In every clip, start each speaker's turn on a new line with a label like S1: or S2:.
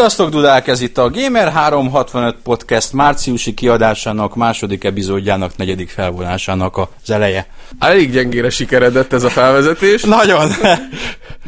S1: Sziasztok, Dudák! Ez itt a Gamer 365 Podcast márciusi kiadásának, második epizódjának, negyedik felvonásának az eleje.
S2: Elég gyengére sikeredett ez a felvezetés.
S1: Nagyon!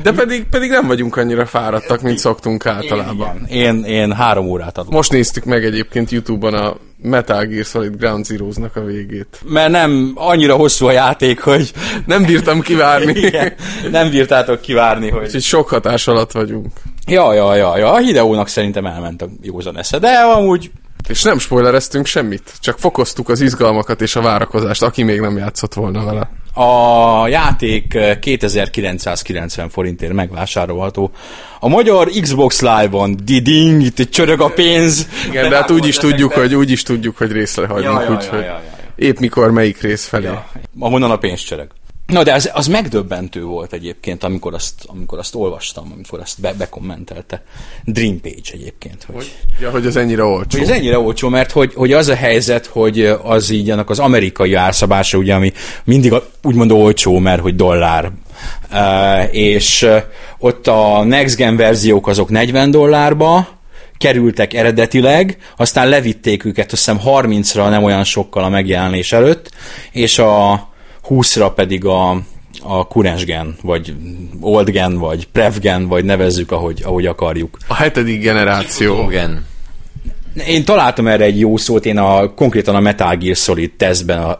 S2: De pedig, pedig nem vagyunk annyira fáradtak, mint szoktunk általában.
S1: Én, én, én három órát adok.
S2: Most néztük meg egyébként Youtube-on a Metal Gear Solid Ground Zeroes-nak a végét.
S1: Mert nem annyira hosszú a játék, hogy...
S2: Nem bírtam kivárni.
S1: Igen, nem bírtátok kivárni, hogy...
S2: Úgyhogy sok hatás alatt vagyunk.
S1: Ja, ja, ja, ja. A Hideónak szerintem elment a józan esze, de amúgy
S2: És nem spoilereztünk semmit, csak fokoztuk az izgalmakat és a várakozást, aki még nem játszott volna vele.
S1: a játék 2990 forintért megvásárolható. A magyar Xbox Live-on, diding, itt csörög a pénz.
S2: Igen, de hát úgy is tudjuk, hogy úgy is tudjuk, hogy részre hagyunk,
S1: Ja, ja, ja,
S2: úgyhogy
S1: ja, ja,
S2: épp mikor melyik rész felé.
S1: Ja. Ahonnan a pénz csörög. Na de az, az megdöbbentő volt egyébként, amikor azt, amikor azt olvastam, amikor azt be, bekommentelte. Dream Page egyébként. Hogy,
S2: Ja, hogy ez ennyire olcsó.
S1: hogy ez ennyire olcsó, mert hogy, hogy az a helyzet, hogy az így annak az amerikai árszabása, ugye, ami mindig úgymond olcsó, mert hogy dollár. Uh, és uh, ott a Next Gen verziók azok 40 dollárba, kerültek eredetileg, aztán levitték őket, azt hiszem 30-ra nem olyan sokkal a megjelenés előtt, és a 20-ra pedig a, a Current Gen, vagy Old Gen, vagy Prev Gen, vagy nevezzük, ahogy, ahogy akarjuk.
S2: A hetedik generáció.
S3: Igen.
S1: Én találtam erre egy jó szót, én a, konkrétan a Metal Gear Solid tesztben a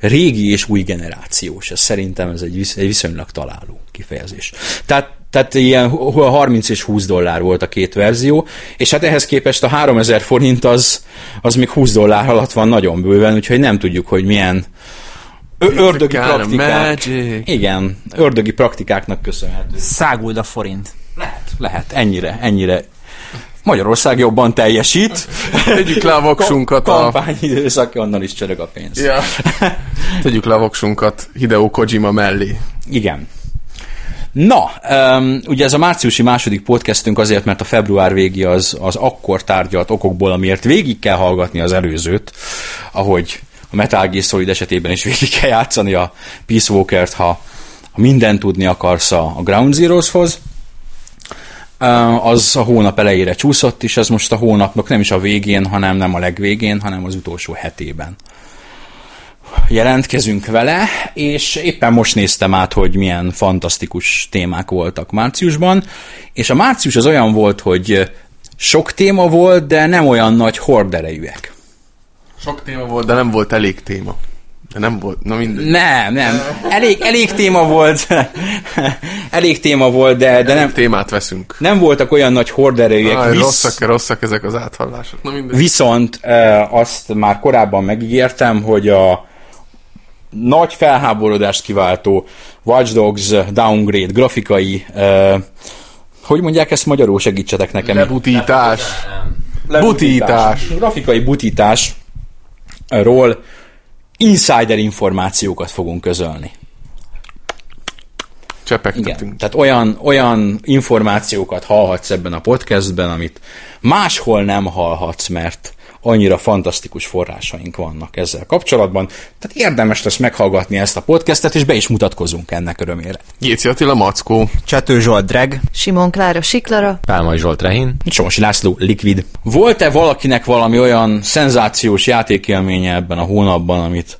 S1: régi és új generációs, ez szerintem ez egy, visz, egy viszonylag találó kifejezés. Tehát, tehát ilyen 30 és 20 dollár volt a két verzió, és hát ehhez képest a 3000 forint az, az még 20 dollár alatt van nagyon bőven, úgyhogy nem tudjuk, hogy milyen ö- ördögi praktikák.
S2: magic.
S1: Igen, ördögi praktikáknak köszönhető.
S4: Száguld a forint.
S1: Lehet, lehet, ennyire, ennyire. Magyarország jobban teljesít.
S2: Tegyük le a voksunkat a...
S1: Kampányidőszak, onnan is csörög a pénz.
S2: Ja. Tegyük le a voksunkat Hideo Kojima mellé.
S1: Igen. Na, um, ugye ez a márciusi második podcastünk azért, mert a február végi az, az akkor tárgyalt okokból, amiért végig kell hallgatni az előzőt, ahogy a Metal Gear Solid esetében is végig kell játszani a Peace Walker-t, ha, ha mindent tudni akarsz a, a Ground Zeroeshoz. Az a hónap elejére csúszott, és ez most a hónapnak nem is a végén, hanem nem a legvégén, hanem az utolsó hetében jelentkezünk vele, és éppen most néztem át, hogy milyen fantasztikus témák voltak márciusban, és a március az olyan volt, hogy sok téma volt, de nem olyan nagy horderejűek.
S2: Sok téma volt, de nem volt elég téma. De nem volt, na mindegy.
S1: Nem, nem. Elég, elég téma volt. elég téma volt, de, de nem,
S2: Témát veszünk.
S1: nem voltak olyan nagy horderejűek.
S2: Aj,
S1: Visz-
S2: rosszak, rosszak ezek az áthallások. Na mindegy.
S1: Viszont e, azt már korábban megígértem, hogy a nagy felháborodást kiváltó Watch Dogs downgrade grafikai, e, hogy mondják ezt magyarul, segítsetek nekem.
S2: Lebutítás. Butítás.
S1: Grafikai butításról insider információkat fogunk közölni. Igen, tehát olyan, olyan információkat hallhatsz ebben a podcastben, amit máshol nem hallhatsz, mert annyira fantasztikus forrásaink vannak ezzel kapcsolatban. Tehát érdemes lesz meghallgatni ezt a podcastet, és be is mutatkozunk ennek örömére.
S2: Jéci Attila Mackó.
S4: Csető Zsolt Dreg.
S5: Simon Klára Siklara.
S3: Pálmai Zsolt Rehin.
S1: Somosi László, Liquid. Volt-e valakinek valami olyan szenzációs játékélménye ebben a hónapban, amit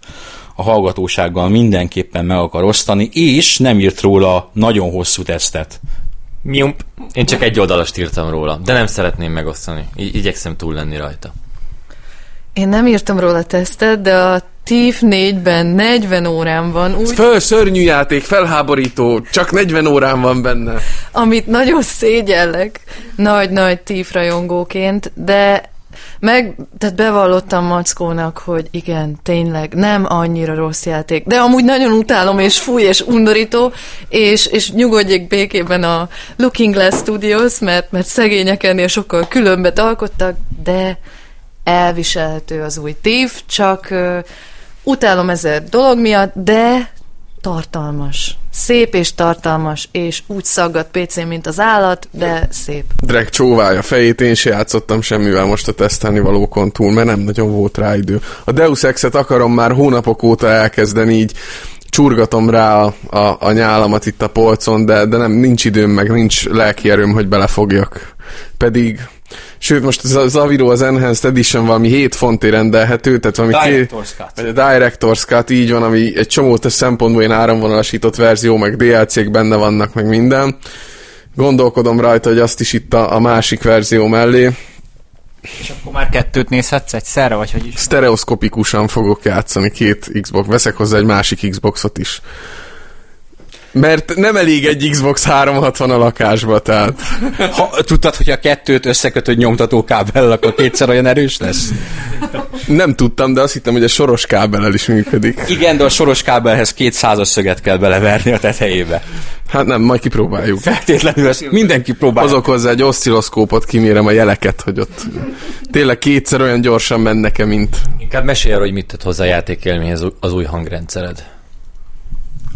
S1: a hallgatósággal mindenképpen meg akar osztani, és nem írt róla nagyon hosszú tesztet?
S3: Miump. Én csak egy oldalast írtam róla, de nem szeretném megosztani. I- igyekszem túl lenni rajta.
S5: Én nem írtam róla tesztet, de a TIF 4-ben 40 órám van, úgy,
S2: Föl, szörnyű játék, felháborító, csak 40 órán van benne.
S5: amit nagyon szégyellek nagy-nagy TIF rajongóként, de meg, tehát bevallottam Mackónak, hogy igen, tényleg nem annyira rossz játék, de amúgy nagyon utálom, és fúj, és undorító, és, és nyugodjék békében a Looking Glass Studios, mert, mert szegények ennél sokkal különbet alkottak, de elviselhető az új TIF, csak uh, utálom ezer dolog miatt, de tartalmas. Szép és tartalmas, és úgy szaggat PC-n, mint az állat, de szép.
S2: Drag csóválja fejét, én se játszottam semmivel most a tesztelni valókon túl, mert nem nagyon volt rá idő. A Deus Ex-et akarom már hónapok óta elkezdeni, így csurgatom rá a, a, a nyálamat itt a polcon, de, de nem, nincs időm, meg nincs lelki erőm, hogy belefogjak. Pedig Sőt, most a Zaviro az Enhanced Edition valami 7 fontért rendelhető, tehát valami
S1: Director's Cut.
S2: vagy a Director's Cut, így van, ami egy csomó szempontból ilyen áramvonalasított verzió, meg DLC-k benne vannak, meg minden. Gondolkodom rajta, hogy azt is itt a, a másik verzió mellé.
S4: És akkor már kettőt nézhetsz egyszerre, vagy hogy is?
S2: Stereoszkopikusan fogok játszani két Xbox, veszek hozzá egy másik Xboxot is. Mert nem elég egy Xbox 360 a lakásba, tehát
S1: Ha, tudtad, hogy a kettőt összekötött nyomtatókábellel, akkor kétszer olyan erős lesz?
S2: nem tudtam, de azt hittem, hogy a soros kábellel is működik.
S1: Igen, de a soros kábelhez két százas szöget kell beleverni a tetejébe.
S2: Hát nem, majd kipróbáljuk.
S1: Feltétlenül ezt mindenki próbál.
S2: Hozok hozzá egy oszcilloszkópot, kimérem a jeleket, hogy ott tényleg kétszer olyan gyorsan mennek-e, mint...
S3: Inkább mesélj arról, hogy mit tett hozzá a játékélményhez az új hangrendszered.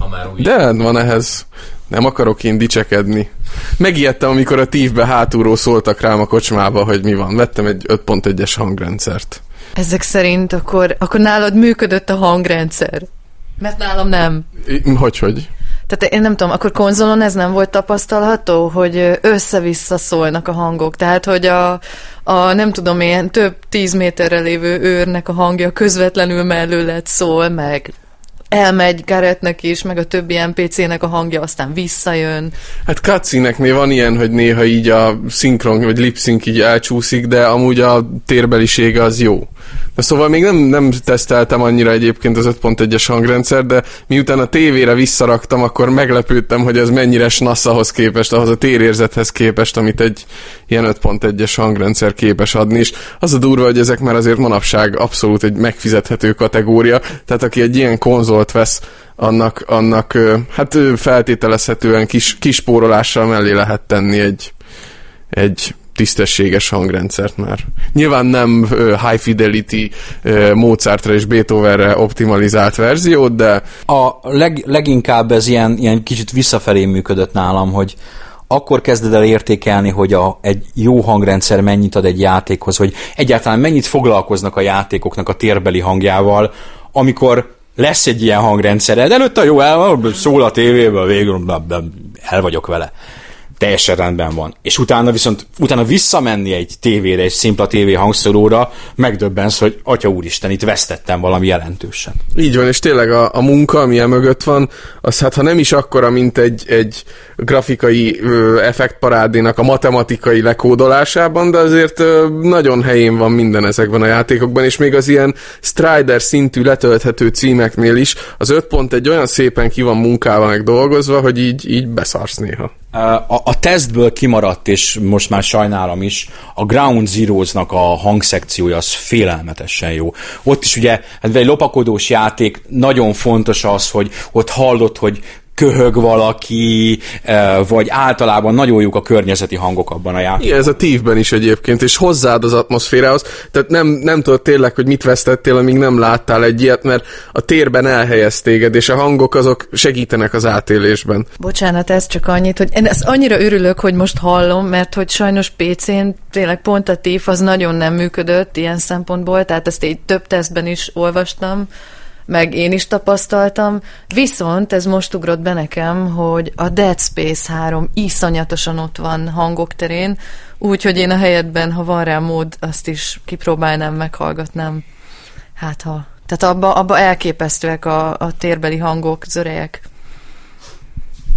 S3: Ha már új.
S2: De van ehhez. Nem akarok én dicsekedni. Megijedtem, amikor a tívbe hátulról szóltak rám a kocsmába, hogy mi van. Vettem egy 5.1-es hangrendszert.
S5: Ezek szerint akkor, akkor nálad működött a hangrendszer. Mert nálam nem.
S2: Hogy, hogy?
S5: Tehát én nem tudom, akkor konzolon ez nem volt tapasztalható, hogy össze-vissza szólnak a hangok. Tehát, hogy a, a nem tudom, ilyen több tíz méterre lévő őrnek a hangja közvetlenül mellőled szól, meg elmegy Garrettnek is, meg a többi NPC-nek a hangja, aztán visszajön.
S2: Hát cutscene van ilyen, hogy néha így a szinkron vagy lip-sync így elcsúszik, de amúgy a térbelisége az jó. De szóval még nem, nem teszteltem annyira egyébként az 5.1-es hangrendszer, de miután a tévére visszaraktam, akkor meglepődtem, hogy ez mennyire snasz ahhoz képest, ahhoz a térérzethez képest, amit egy ilyen 5.1-es hangrendszer képes adni, és az a durva, hogy ezek már azért manapság abszolút egy megfizethető kategória, tehát aki egy ilyen konzolt vesz, annak, annak hát feltételezhetően kis, kis spórolással mellé lehet tenni egy, egy tisztességes hangrendszert már. Nyilván nem high fidelity Mozartra és Beethovenre optimalizált verziót, de
S1: A leg, leginkább ez ilyen, ilyen kicsit visszafelé működött nálam, hogy akkor kezded el értékelni, hogy a, egy jó hangrendszer mennyit ad egy játékhoz, hogy egyáltalán mennyit foglalkoznak a játékoknak a térbeli hangjával, amikor lesz egy ilyen hangrendszered, előtte jó, el, szól a tévéből, végül el vagyok vele. Teljesen rendben van. És utána viszont, utána visszamenni egy tévére, egy szimpla tévé hangszóróra, megdöbbensz, hogy atya úristen, itt vesztettem valami jelentősen.
S2: Így van, és tényleg a, a munka, ami mögött van, az hát ha nem is akkora, mint egy, egy grafikai ö, effektparádénak a matematikai lekódolásában, de azért ö, nagyon helyén van minden ezekben a játékokban, és még az ilyen Strider szintű letölthető címeknél is az 5.1 olyan szépen ki van munkálva, meg dolgozva, hogy így, így beszarsz néha.
S1: A, a tesztből kimaradt, és most már sajnálom is, a Ground Zeroes-nak a hangszekciója az félelmetesen jó. Ott is ugye, hát egy lopakodós játék, nagyon fontos az, hogy ott hallod, hogy köhög valaki, eh, vagy általában nagyon jók a környezeti hangok abban a játékban.
S2: Igen, ez a tívben is egyébként, és hozzáad az atmoszférához, tehát nem, nem tudod tényleg, hogy mit vesztettél, amíg nem láttál egy ilyet, mert a térben elhelyez téged, és a hangok azok segítenek az átélésben.
S5: Bocsánat, ez csak annyit, hogy én ezt annyira örülök, hogy most hallom, mert hogy sajnos PC-n tényleg pont a TIF az nagyon nem működött ilyen szempontból, tehát ezt így több tesztben is olvastam, meg én is tapasztaltam, viszont ez most ugrott be nekem, hogy a Dead Space 3 iszonyatosan ott van hangok terén, úgyhogy én a helyetben, ha van rá mód, azt is kipróbálnám, meghallgatnám. Hát ha. Tehát abba, abba elképesztőek a, a térbeli hangok, zörejek.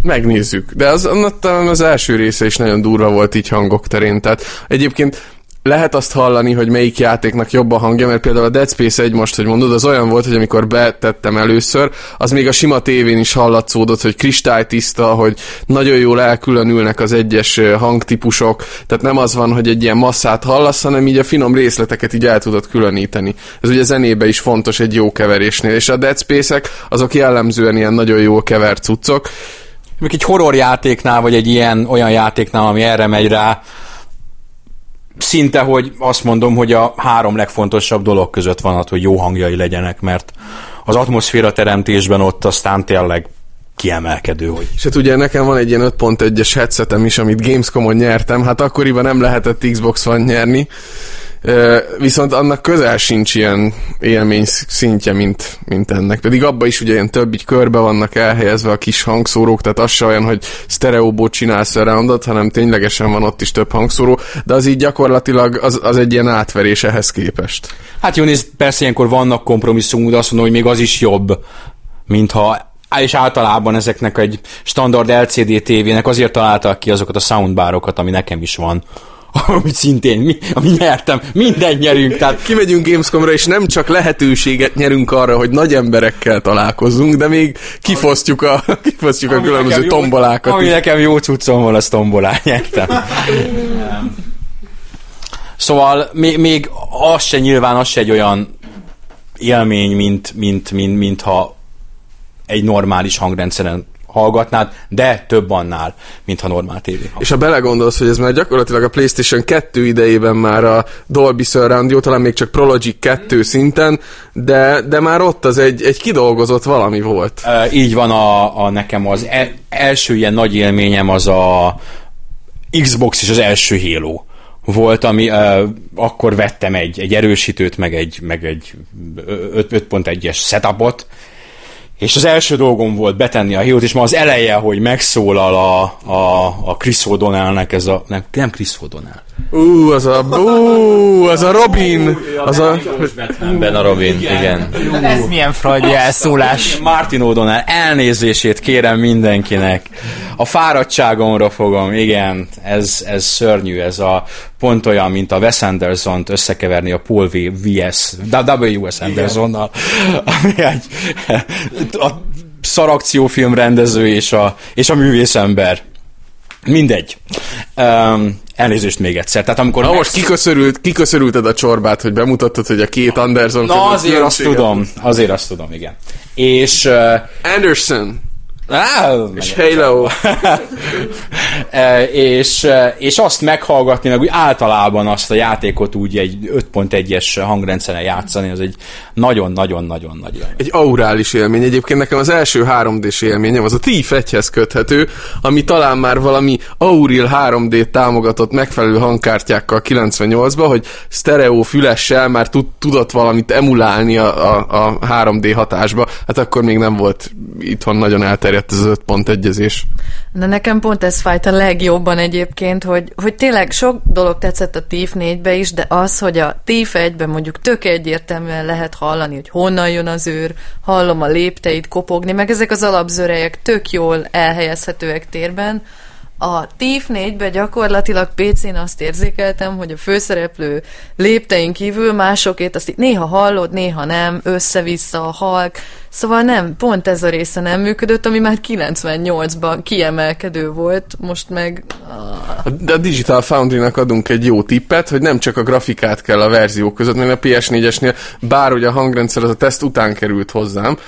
S2: Megnézzük. De az, annak talán az első része is nagyon durva volt így hangok terén. Tehát egyébként lehet azt hallani, hogy melyik játéknak jobb a hangja, mert például a Dead Space 1 most, hogy mondod, az olyan volt, hogy amikor betettem először, az még a sima tévén is hallatszódott, hogy kristálytiszta, hogy nagyon jól elkülönülnek az egyes hangtípusok, tehát nem az van, hogy egy ilyen masszát hallasz, hanem így a finom részleteket így el tudod különíteni. Ez ugye zenébe is fontos egy jó keverésnél, és a Dead Space-ek azok jellemzően ilyen nagyon jól kevert cuccok,
S1: Még egy horror játéknál, vagy egy ilyen olyan játéknál, ami erre megy rá, szinte, hogy azt mondom, hogy a három legfontosabb dolog között van az, hogy jó hangjai legyenek, mert az atmoszféra teremtésben ott aztán tényleg kiemelkedő, hogy
S2: És hát ugye nekem van egy ilyen 5.1-es headsetem is, amit Gamescom-on nyertem, hát akkoriban nem lehetett Xbox van nyerni, viszont annak közel sincs ilyen élmény szintje, mint, mint ennek. Pedig abba is ugye ilyen több így körbe vannak elhelyezve a kis hangszórók, tehát az se olyan, hogy sztereóból csinálsz surroundot, hanem ténylegesen van ott is több hangszóró, de az így gyakorlatilag az, az egy ilyen átverés ehhez képest.
S1: Hát jó, nézd, persze ilyenkor vannak kompromisszumok, de azt mondom, hogy még az is jobb, mintha és általában ezeknek egy standard LCD tévének azért találtak ki azokat a soundbarokat, ami nekem is van. Amit szintén, mi, ami nyertem, minden nyerünk, tehát
S2: Kimegyünk Gamescomra, és nem csak lehetőséget nyerünk arra, hogy nagy emberekkel találkozzunk, de még kifosztjuk a, kifosztjuk a
S1: Ami
S2: különböző
S1: nekem jó-
S2: tombolákat.
S1: Ami
S2: is.
S1: nekem jó cuccom van, az tombolán nyertem. szóval még, még az se nyilván, az se egy olyan élmény, mint, mint, mint, mint ha egy normális hangrendszeren hallgatnád, de több annál, mint ha normál tévé.
S2: És ha belegondolsz, hogy ez már gyakorlatilag a PlayStation 2 idejében már a Dolby Surround, jó, talán még csak Prologic 2 szinten, de, de már ott az egy, egy kidolgozott valami volt.
S1: Uh, így van a, a nekem az e- első ilyen nagy élményem az a Xbox és az első Halo volt, ami uh, akkor vettem egy, egy erősítőt, meg egy, meg egy ö- ö- 5.1-es setupot, és az első dolgom volt betenni a hírót, és ma az eleje, hogy megszólal a, a, a Chris O'Donnellnek ez a... Nem, nem Chris O'Donnell.
S2: Ú, az a, ú, az a Robin, az a,
S3: Ben a Robin, igen.
S4: Ez milyen freudi elszólás.
S1: Martin O'Donnell, elnézését kérem mindenkinek. A fáradtságomra fogom, igen, ez, ez szörnyű, ez a pont olyan, mint a Wes Anderson-t összekeverni a Paul. V.S. W.S. Andersonnal, ami egy a szarakciófilm rendező és a, és a művészember. Mindegy. Um, elnézést még egyszer. Tehát amikor
S2: na
S1: megsz-
S2: most kiköszörült, kiköszörülted a csorbát, hogy bemutattad, hogy a két Anderson
S1: Na azért azt tudom, azért azt tudom, igen. És uh,
S2: Anderson
S1: Á,
S2: és Halo.
S1: E, és, e, és azt meghallgatni, meg úgy általában azt a játékot úgy egy 5.1-es hangrendszeren játszani, az egy nagyon-nagyon-nagyon nagy élmény.
S2: egy aurális élmény. Egyébként nekem az első 3D-s élményem az a Thief 1-hez köthető, ami talán már valami Auril 3D támogatott megfelelő hangkártyákkal 98-ba, hogy stereo fülessel már tud, tudott valamit emulálni a, a, a 3D hatásba. Hát akkor még nem volt itthon nagyon elterjedt ez az 5.1-ezés.
S5: De nekem pont ez fájt a legjobban egyébként, hogy, hogy tényleg sok dolog tetszett a TIF 4-be is, de az, hogy a TIF 1-ben mondjuk tök egyértelműen lehet hallani, hogy honnan jön az őr, hallom a lépteit kopogni, meg ezek az alapzörejek tök jól elhelyezhetőek térben. A TIF 4-ben gyakorlatilag PC-n azt érzékeltem, hogy a főszereplő léptein kívül másokét azt itt néha hallod, néha nem, össze-vissza a halk, szóval nem, pont ez a része nem működött, ami már 98-ban kiemelkedő volt, most meg
S2: De a Digital Foundry-nak adunk egy jó tippet, hogy nem csak a grafikát kell a verziók között, mert a PS4-esnél, bár ugye a hangrendszer az a teszt után került hozzám,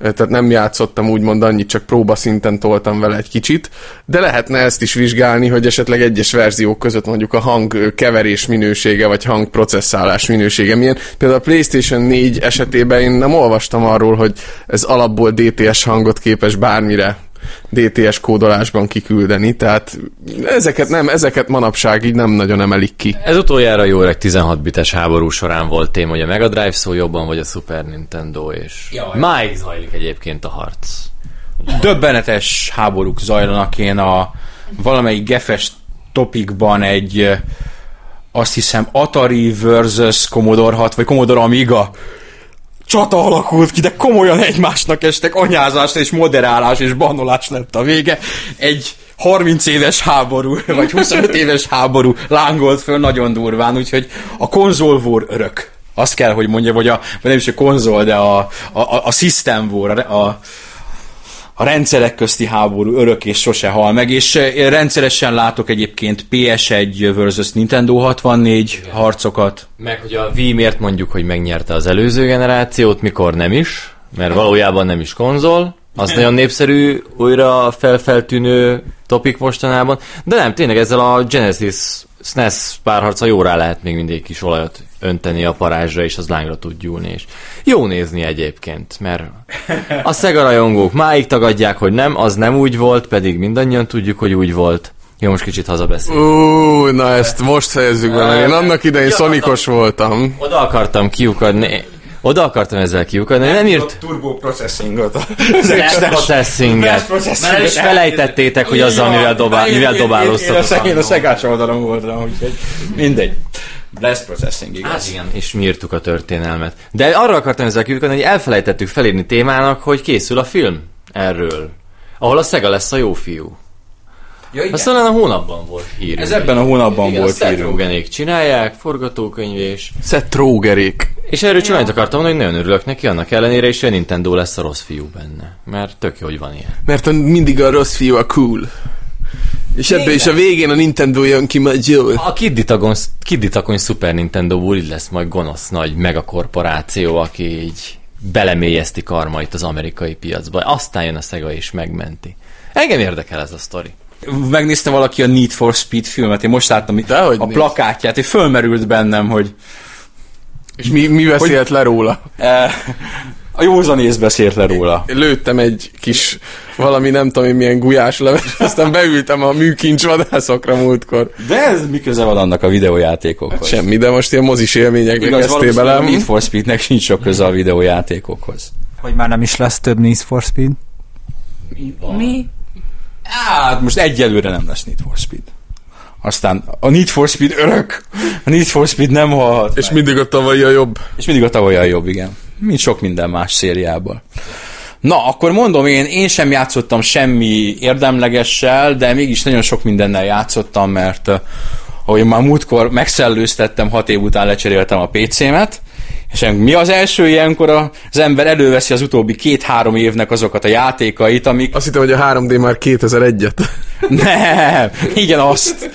S2: tehát nem játszottam úgymond annyit, csak próba szinten toltam vele egy kicsit, de lehetne ezt is vizsgálni, hogy esetleg egyes verziók között mondjuk a hang keverés minősége, vagy hang processzálás minősége milyen. Például a PlayStation 4 esetében én nem olvastam arról, hogy ez alapból DTS hangot képes bármire DTS kódolásban kiküldeni, tehát ezeket nem, ezeket manapság így nem nagyon emelik ki.
S3: Ez utoljára jó öreg 16 bites háború során volt téma, hogy a Mega Drive szó jobban, vagy a Super Nintendo, és
S1: Jaj.
S3: máig zajlik egyébként a harc.
S1: Döbbenetes háborúk zajlanak. Én a valamelyik gefes topikban egy azt hiszem Atari versus Commodore 6, vagy Commodore Amiga csata alakult ki, de komolyan egymásnak estek, anyázás és moderálás és banolás lett a vége. Egy 30 éves háború, vagy 25 éves háború lángolt föl nagyon durván, úgyhogy a konzolvór örök. Azt kell, hogy mondja, vagy, a, vagy nem is a konzol, de a, a, a, a system war, a, a, a rendszerek közti háború örök és sose hal meg, és eh, rendszeresen látok egyébként PS1 versus Nintendo 64 harcokat.
S3: Meg hogy a Wii miért mondjuk, hogy megnyerte az előző generációt, mikor nem is, mert valójában nem is konzol, az nagyon népszerű, újra felfeltűnő topik mostanában, de nem, tényleg ezzel a Genesis SNES párharca jó rá lehet még mindig kis olajat önteni a parázsra, és az lángra tud gyúlni, és jó nézni egyébként, mert a Sega rajongók máig tagadják, hogy nem, az nem úgy volt, pedig mindannyian tudjuk, hogy úgy volt. Jó, most kicsit hazabeszél.
S2: Ú, na ezt most fejezzük be, mert én annak idején
S3: Ja,
S2: szonikos voltam.
S3: Oda akartam kiukadni, oda akartam ezzel kiukadni, nem írt
S1: Turbo processingot.
S3: Flash processinget. Mert el is felejtettétek, hogy azzal mivel, dobál, mivel dobálóztatok.
S1: Én a szegás oldalon voltam, úgyhogy mindegy. Blast processing, igaz?
S3: Hát igen, és mi írtuk a történelmet. De arra akartam ezzel kiukadni, hogy elfelejtettük felírni témának, hogy készül a film erről. Ahol a Sega lesz a jó fiú.
S1: Ja, igen.
S3: Azt talán a hónapban volt hír.
S1: Ez ebben a hónapban
S3: igen,
S1: volt hírünk.
S3: Csinálják, forgatókönyv és...
S2: Seth Rogerék.
S3: És erről csak annyit akartam mondani, hogy nagyon örülök neki, annak ellenére is, hogy a Nintendo lesz a rossz fiú benne. Mert tök jó, hogy van ilyen.
S2: Mert mindig a rossz fiú a cool. És ebből is a végén a Nintendo jön ki majd jól.
S3: A Kidditagon, Kidditagony Super Nintendo-ból így lesz majd gonosz nagy megakorporáció, aki így belemélyezti karmait az amerikai piacba. Aztán jön a Sega és megmenti. Engem érdekel ez a sztori.
S1: Megnézte valaki a Need for Speed filmet, én most láttam itt
S2: Dehogy
S1: a
S2: nézd.
S1: plakátját, és fölmerült bennem, hogy
S2: És mi, mi beszélt le róla?
S1: eh, a józanész beszélt le róla.
S2: Lőttem egy kis valami nem tudom én milyen gulyás leves, aztán beültem a műkincs vadászokra múltkor.
S1: De ez mi köze van annak a videójátékokhoz?
S2: Semmi, de most ilyen mozis élményekbe
S1: Igaz,
S2: kezdtél
S1: valószínűleg a
S2: belem.
S1: Need for Speednek sincs sok köze a videójátékokhoz.
S4: Hogy már nem is lesz több Need for Speed.
S5: Mi?
S1: Hát most egyelőre nem lesz Need for Speed. Aztán a Need for Speed örök, a Need for Speed nem halhat
S2: És
S1: meg.
S2: mindig a tavalyi a jobb.
S1: És mindig a tavaly a jobb, igen. Mint sok minden más szériából. Na, akkor mondom én, én sem játszottam semmi érdemlegessel, de mégis nagyon sok mindennel játszottam, mert eh, ahogy már múltkor megszellőztettem, hat év után lecseréltem a PC-met, és mi az első ilyenkor az ember előveszi az utóbbi két-három évnek azokat a játékait, amik
S2: Azt hittem, hogy a 3D már 2001-et.
S1: nem, igen, azt.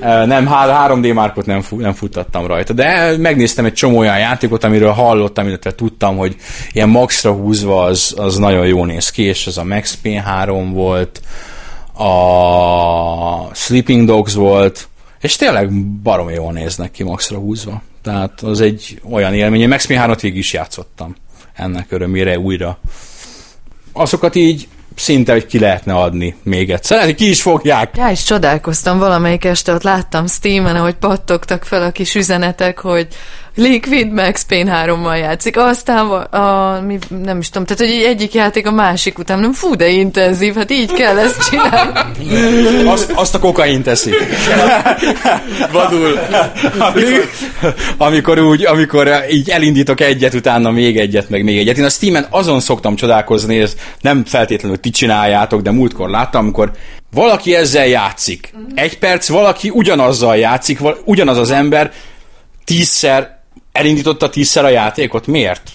S1: Nem, há- 3D márkot nem, fu- nem futtattam rajta, de megnéztem egy csomó olyan játékot, amiről hallottam, illetve tudtam, hogy ilyen maxra húzva az, az nagyon jól néz ki, és ez a Max Payne 3 volt, a Sleeping Dogs volt, és tényleg baromi jól néznek ki maxra húzva. Tehát az egy olyan élmény. Én Max Payne 3-at végig is játszottam ennek örömére újra. Azokat így szinte, hogy ki lehetne adni még egyszer. Lehet, ki is fogják.
S5: Já, és csodálkoztam valamelyik este, ott láttam Steam-en, ahogy pattogtak fel a kis üzenetek, hogy Liquid Max Payne 3-mal játszik, aztán va- a, mi, nem is tudom, tehát hogy egyik játék a másik után, nem fú, de intenzív, hát így kell ezt csinálni.
S1: Azt, azt a kokain teszi.
S2: Vadul.
S1: amikor, amikor úgy, amikor így elindítok egyet, utána még egyet, meg még egyet. Én a Steam-en azon szoktam csodálkozni, ez nem feltétlenül ti csináljátok, de múltkor láttam, amikor valaki ezzel játszik. Egy perc, valaki ugyanazzal játszik, ugyanaz az ember tízszer elindította tízszer a játékot. Miért?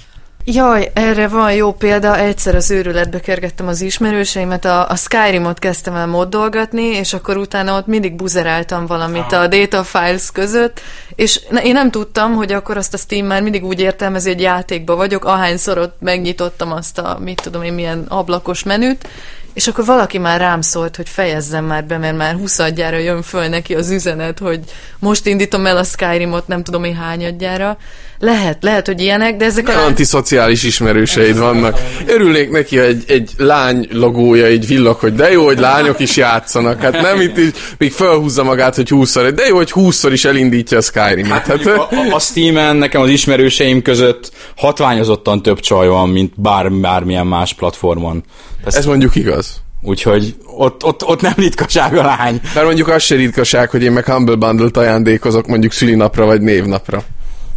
S5: Jaj, erre van jó példa. Egyszer az őrületbe kergettem az ismerőseimet, a, a Skyrimot kezdtem el moddolgatni, és akkor utána ott mindig buzeráltam valamit a data files között, és én nem tudtam, hogy akkor azt a Steam már mindig úgy értelmezi, hogy játékba vagyok, ahányszor ott megnyitottam azt a, mit tudom én, milyen ablakos menüt, és akkor valaki már rám szólt, hogy fejezzem már be, mert már huszadjára jön föl neki az üzenet, hogy most indítom el a Skyrimot, nem tudom én hányadjára. Lehet, lehet, hogy ilyenek, de ezek a...
S2: Antiszociális ismerőseid vannak. Örülnék neki, hogy egy, egy lány logója így villog, hogy de jó, hogy lányok is játszanak. Hát nem itt is, még felhúzza magát, hogy 20 de jó, hogy 20 is elindítja a Skyrim-et. Hát,
S1: A, a, a Steam-en nekem az ismerőseim között hatványozottan több csaj van, mint bár, bármilyen más platformon. Ez,
S2: ez mondjuk igaz.
S1: úgyhogy ott, ott, ott nem ritkaság a lány.
S2: Mert mondjuk az se ritkaság, hogy én meg Humble Bundle-t ajándékozok mondjuk szülinapra vagy névnapra.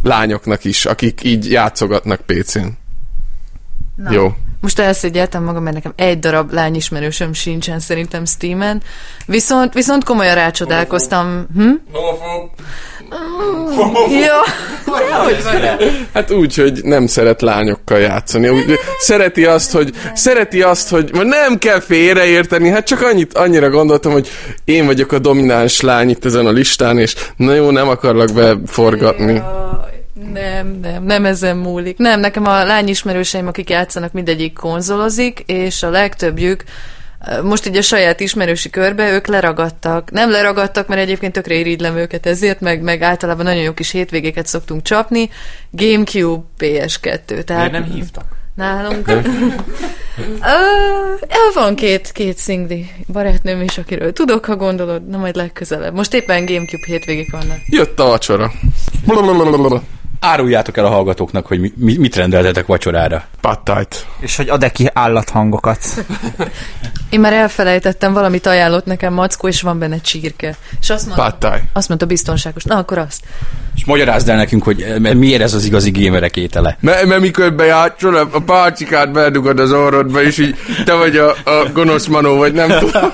S2: Lányoknak is, akik így játszogatnak PC-n.
S5: Na.
S2: Jó.
S5: Most elszégyeltem magam, mert nekem egy darab lányismerősöm sincsen szerintem Steam-en. Viszont, viszont komolyan rácsodálkoztam. Hm? Ja, hogy van
S2: Hát úgy, hogy nem szeret lányokkal játszani. Úgy, szereti azt, hogy szereti azt, hogy nem kell félreérteni, hát csak annyit, annyira gondoltam, hogy én vagyok a domináns lány itt ezen a listán, és na jó, nem akarlak beforgatni.
S5: Nem, nem, nem ezen múlik. Nem, nekem a lányismerőseim, akik játszanak, mindegyik konzolozik, és a legtöbbjük most így a saját ismerősi körbe ők leragadtak. Nem leragadtak, mert egyébként tökre irigylem őket ezért, meg, meg általában nagyon jó kis hétvégéket szoktunk csapni. Gamecube, PS2. Tehát
S3: Miért nem hívtak?
S5: Nálunk. Uh, van két, két szingli barátnőm is, akiről tudok, ha gondolod, na majd legközelebb. Most éppen Gamecube hétvégék vannak.
S2: Jött a vacsora.
S1: Áruljátok el a hallgatóknak, hogy mi, mi, mit rendeltetek vacsorára.
S2: Pattájt.
S4: És hogy ad-e ki állathangokat.
S5: Én már elfelejtettem, valamit ajánlott nekem Mackó, és van benne csirke. És azt mondta,
S2: Pattáj.
S5: azt mondta biztonságos. Na, akkor azt.
S1: És magyarázd el nekünk, hogy eh, miért ez az igazi gémerek étele.
S2: Mert, mert mikor bejátszol, a pálcikát beledugod az orrodba, és így te vagy a, a gonosz manó, vagy nem tudom.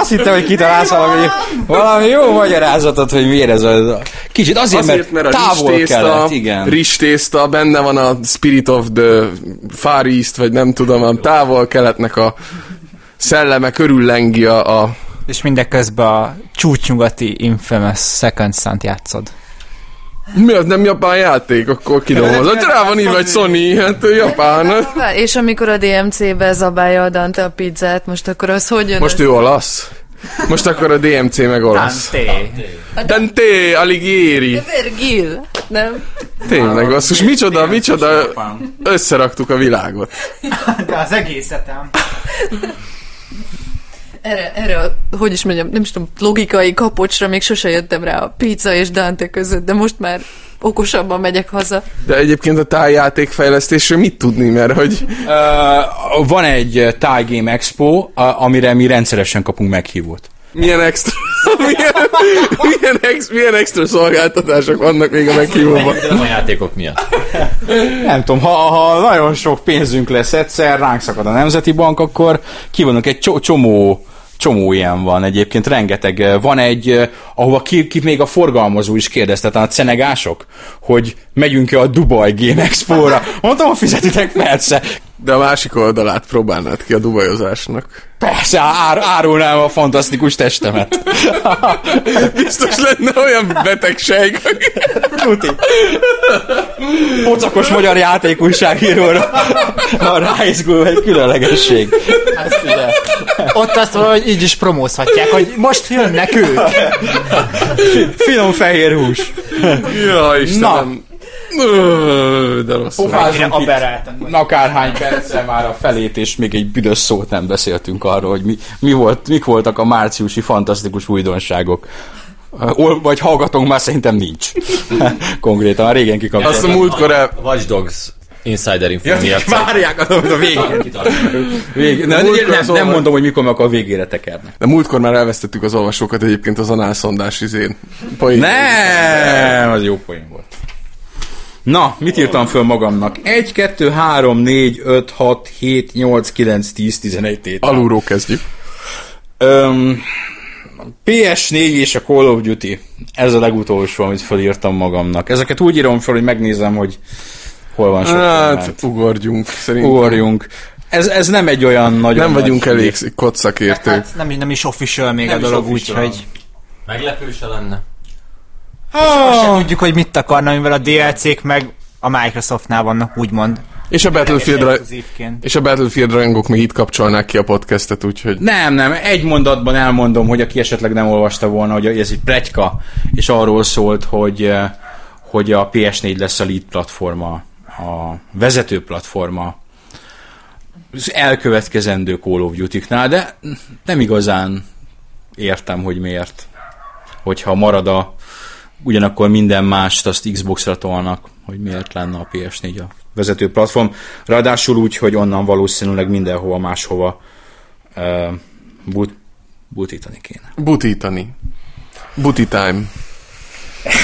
S1: Azt hittem, hogy kitalálsz valami, valami jó magyarázatot, hogy miért ez a... Kicsit azért,
S2: Azért, mert a
S1: távol
S2: rizstészta,
S1: kellett, igen.
S2: rizstészta, benne van a Spirit of the Far East, vagy nem tudom, a távol keletnek a szelleme körüllengi a, a
S4: És mindeközben a csúcsnyugati Infamous Second Sun játszod.
S2: mi az nem japán játék, akkor kidolgozott. Rá van írva egy Sony, hát japán.
S5: És amikor a DMC-be zabálja a Dante a pizzát, most akkor az hogy jön
S2: Most ő olasz. Most akkor a DMC meg olasz.
S4: Dante.
S2: Dante Alighieri.
S5: Vergil, nem?
S2: Tényleg, basszus, micsoda, micsoda, összeraktuk a világot.
S4: De az egészetem.
S5: Erre, erre a, hogy is mondjam, nem is tudom, logikai kapocsra még sose jöttem rá a pizza és Dante között, de most már okosabban megyek haza.
S2: De egyébként a tájjátékfejlesztésről mit tudni, mert hogy
S1: Uh, van egy Thai Game Expo, amire mi rendszeresen kapunk meghívót.
S2: milyen extra, milyen, milyen, ex, milyen extra szolgáltatások vannak még a meghívóban.
S3: Nem a játékok miatt.
S1: Nem tudom, ha, ha nagyon sok pénzünk lesz egyszer, ránk szakad a Nemzeti Bank, akkor kivonunk egy cso- csomó csomó ilyen van egyébként, rengeteg. eh, Van egy, eh, ahova ki, ki még a forgalmazó is kérdezte, a cenegások, hogy megyünk-e a Dubai Game Expo-ra. Mondtam, hogy fizetitek persze.
S2: De a másik oldalát próbálnád ki a dubajozásnak.
S1: Persze, ár, árulnám a fantasztikus testemet.
S2: Biztos lenne olyan betegség.
S1: Tuti. Pocakos magyar játékújságíróra a ráizguló egy különlegesség. Hát, ugye,
S4: Ott azt valahogy így is promózhatják, hogy most jönnek ők.
S1: finom fehér hús.
S2: Ja, Istenem. Ö, De rossz.
S1: Pofázunk itt akárhány perccel már a felét, és még egy büdös szót nem beszéltünk arról, hogy mi, mi volt, mik voltak a márciusi fantasztikus újdonságok. Ol- Vagy hallgatónk már szerintem nincs. Konkrétan, régen kikapcsoltam.
S2: Azt a múltkor.
S3: A Watch Dogs Insider Info miatt.
S1: Várják a a végén. Vég, nem,
S2: múltkor
S1: nem,
S2: az
S1: nem mondom, hogy mikor meg akkor a végére tekernek.
S2: De múltkor már elvesztettük az olvasókat egyébként az análszondás izén. Poén.
S1: Nem, az jó poén volt. Na, mit írtam föl magamnak? 1, 2, 3, 4, 5, 6, 7, 8, 9, 10, 11 tétel.
S2: Alulról kezdjük.
S1: Öm, PS4 és a Call of Duty. Ez a legutolsó, amit felírtam magamnak. Ezeket úgy írom fel, hogy megnézem, hogy hol van sok
S2: Hát,
S1: hát,
S2: ugorjunk, szerintem.
S1: Ugorjunk. Ez, ez nem egy olyan nagyon
S2: Nem
S1: nagy
S2: vagyunk
S1: hír.
S2: elég kocszakértők.
S4: Hát nem, nem is official még
S1: Nem
S4: a dolog, úgyhogy
S3: Meglepő se lenne.
S4: Azt sem tudjuk, hogy mit akarna, mivel a DLC-k meg a Microsoftnál vannak, úgymond.
S2: És a Battlefield
S4: Exkluzívként.
S2: és a Battlefield rajongók még itt kapcsolnák ki a podcastet, úgyhogy
S1: Nem, nem, egy mondatban elmondom, hogy aki esetleg nem olvasta volna, hogy ez egy pletyka, és arról szólt, hogy, eh, hogy a PS4 lesz a lead platforma, a vezető platforma az elkövetkezendő Call of Duty-knál, de nem igazán értem, hogy miért. Hogyha marad a ugyanakkor minden mást azt Xbox-ra tolnak, hogy miért lenne a PS4 a vezető platform. Ráadásul úgy, hogy onnan valószínűleg mindenhova máshova uh, but, butítani kéne.
S2: butítani. Booty time.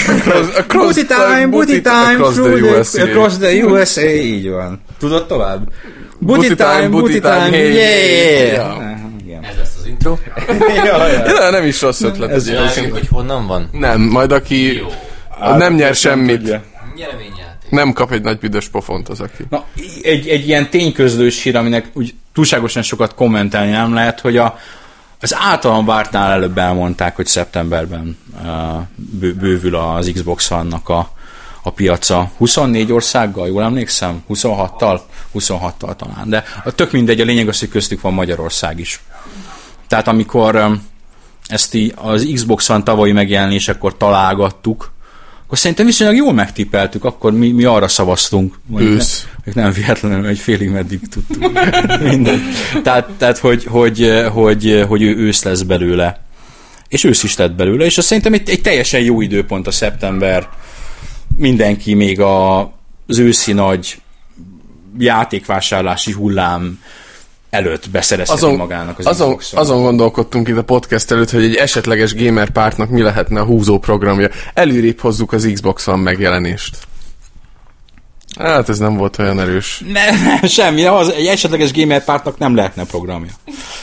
S2: Across, across
S1: Booty time, booty time,
S2: across the USA.
S1: across the USA, így van. Tudod tovább?
S2: Booty time, booty time, hey,
S1: yeah!
S2: Ja.
S1: Igen.
S3: Ez lesz az intro.
S2: Ja, nem is rossz ötlet.
S1: Ez
S2: Ez
S3: Jelentjük, hogy honnan van.
S2: nem, majd aki nem nyer semmit,
S1: Tudja.
S3: Nyereményjáték.
S2: nem kap egy nagy büdös pofont az, aki.
S1: Na, egy, egy ilyen tényközlős hír, aminek úgy túlságosan sokat kommentelni nem lehet, hogy a, az általam vártnál előbb elmondták, hogy szeptemberben uh, bő, bővül az Xbox One-nak a, a piaca 24 országgal, jól emlékszem? 26-tal? 26-tal talán, de a tök mindegy, a lényeg az, hogy köztük van Magyarország is. Tehát amikor ezt így az Xbox One tavalyi megjelenésekor találgattuk, akkor szerintem viszonylag jól megtippeltük, akkor mi, mi arra szavaztunk.
S2: Ősz.
S1: Ne, még nem véletlenül egy félig meddig tudtuk. Minden. Tehát, tehát hogy, hogy, hogy, hogy ő ősz lesz belőle. És ősz is lett belőle, és azt szerintem egy, egy teljesen jó időpont a szeptember. Mindenki még a, az őszi nagy játékvásárlási hullám előtt beszerezheti
S2: Azon,
S1: magának az
S2: azon,
S1: Xboxon.
S2: azon gondolkodtunk itt a podcast előtt, hogy egy esetleges gamer pártnak mi lehetne a húzó programja. Előrébb hozzuk az Xbox One megjelenést. Hát ez nem volt olyan erős.
S1: Nem, nem, semmi. Az, egy esetleges gamer pártnak nem lehetne programja.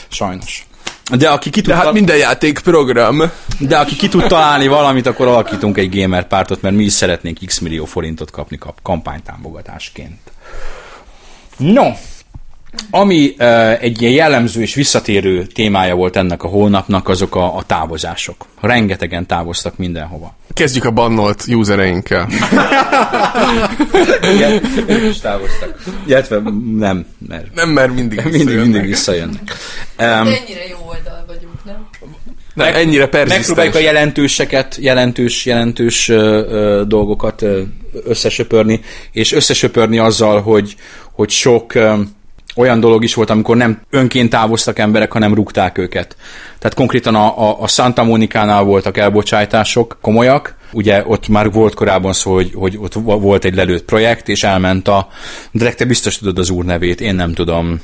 S1: Sajnos. De aki ki tud,
S2: De hát minden játék program.
S1: de aki ki tud találni valamit, akkor alakítunk egy gamer pártot, mert mi is szeretnénk x millió forintot kapni kap, kampánytámogatásként. No, ami uh, egy ilyen jellemző és visszatérő témája volt ennek a hónapnak, azok a, a távozások. Rengetegen távoztak mindenhova.
S2: Kezdjük a bannolt usereinkkel.
S1: Igen, ők is távoztak. Illetve nem, mert
S2: Nem, mert mindig
S1: mindig,
S2: visszajönnek.
S1: mindig visszajönnek. Um,
S5: Ennyire jó oldal vagyunk, nem?
S2: Nem, ennyire
S1: Megpróbáljuk a jelentőseket, jelentős, jelentős ö, ö, dolgokat ö, összesöpörni, és összesöpörni azzal, hogy, hogy sok ö, olyan dolog is volt, amikor nem önként távoztak emberek, hanem rúgták őket. Tehát konkrétan a, a, a Santa Monicánál voltak elbocsátások komolyak, ugye ott már volt korábban szó, hogy, hogy ott vo- volt egy lelőtt projekt, és elment a... De te biztos tudod az úr nevét, én nem tudom.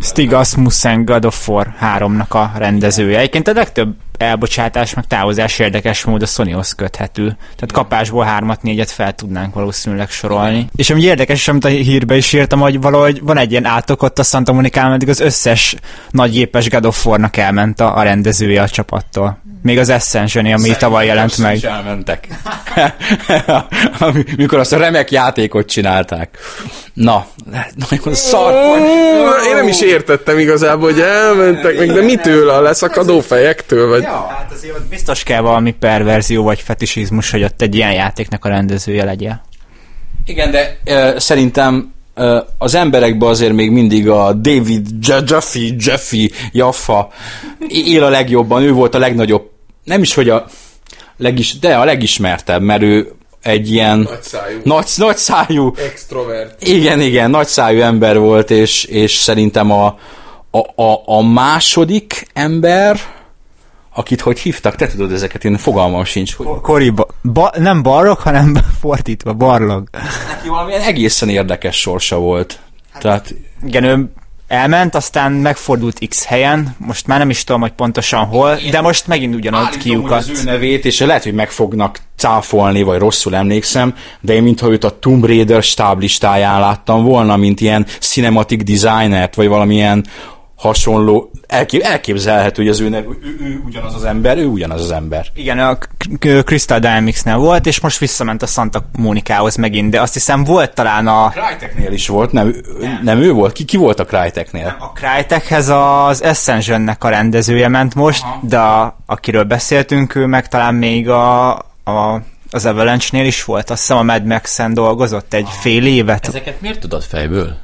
S4: Stig Asmussen God of War 3-nak a rendezője. Egyébként a legtöbb elbocsátás, meg távozás érdekes mód a Sonyhoz köthető. Tehát kapásból hármat, négyet fel tudnánk valószínűleg sorolni. És ami érdekes, és amit a hírbe is írtam, hogy valahogy van egy ilyen átok ott a Santa Monicán, meddig az összes nagygépes God of War-nak elment a, a rendezője a csapattól. Még az Ascension, ami tavaly jelent meg.
S1: is elmentek. Mikor azt a remek játékot csinálták. Na, nagyon szar.
S2: Én nem is értettem igazából, hogy elmentek meg, de mitől? A leszakadó fejektől? Vagy...
S4: Hát azért ott biztos kell valami perverzió vagy fetisizmus, hogy ott egy ilyen játéknak a rendezője legyen.
S1: Igen, de uh, szerintem uh, az emberekben azért még mindig a David Jeffy, Jeffy Jaffa él a legjobban, ő volt a legnagyobb, nem is, hogy a legis, de a legismertebb, mert ő egy ilyen
S2: Nagyszájú.
S1: nagy, nagyszájú
S2: Extrovert.
S1: Igen, igen, nagyszájú ember volt, és, és szerintem a, a, a, a második ember, akit hogy hívtak, te tudod ezeket, én fogalmam sincs, hogy
S4: Kori, ba, ba, nem barlog, hanem fordítva, barlog.
S1: neki valamilyen egészen érdekes sorsa volt. Tehát
S4: Igen, ő elment, aztán megfordult X helyen, most már nem is tudom, hogy pontosan hol, de most megint ugyanott kiukat.
S1: az ő nevét, és lehet, hogy meg fognak cáfolni, vagy rosszul emlékszem, de én mintha őt a Tomb Raider stáblistáján láttam volna, mint ilyen cinematic designert, vagy valamilyen hasonló, elkép, elképzelhető, hogy az ő, ő, ő, ő ugyanaz az ember, ő ugyanaz az ember.
S4: Igen, a Crystal Dynamics-nél volt, és most visszament a Santa Monikához megint, de azt hiszem volt talán a,
S1: Cryteknél is volt, nem, nem. nem ő volt? Ki, ki volt a Cryteknél?
S4: a Crytekhez az Ascension-nek a rendezője ment most, Aha. de a, akiről beszéltünk, ő meg talán még a, a az Avalanche-nél is volt, azt hiszem a Mad Max-en dolgozott egy fél évet,
S3: Ezeket miért tudod fejből?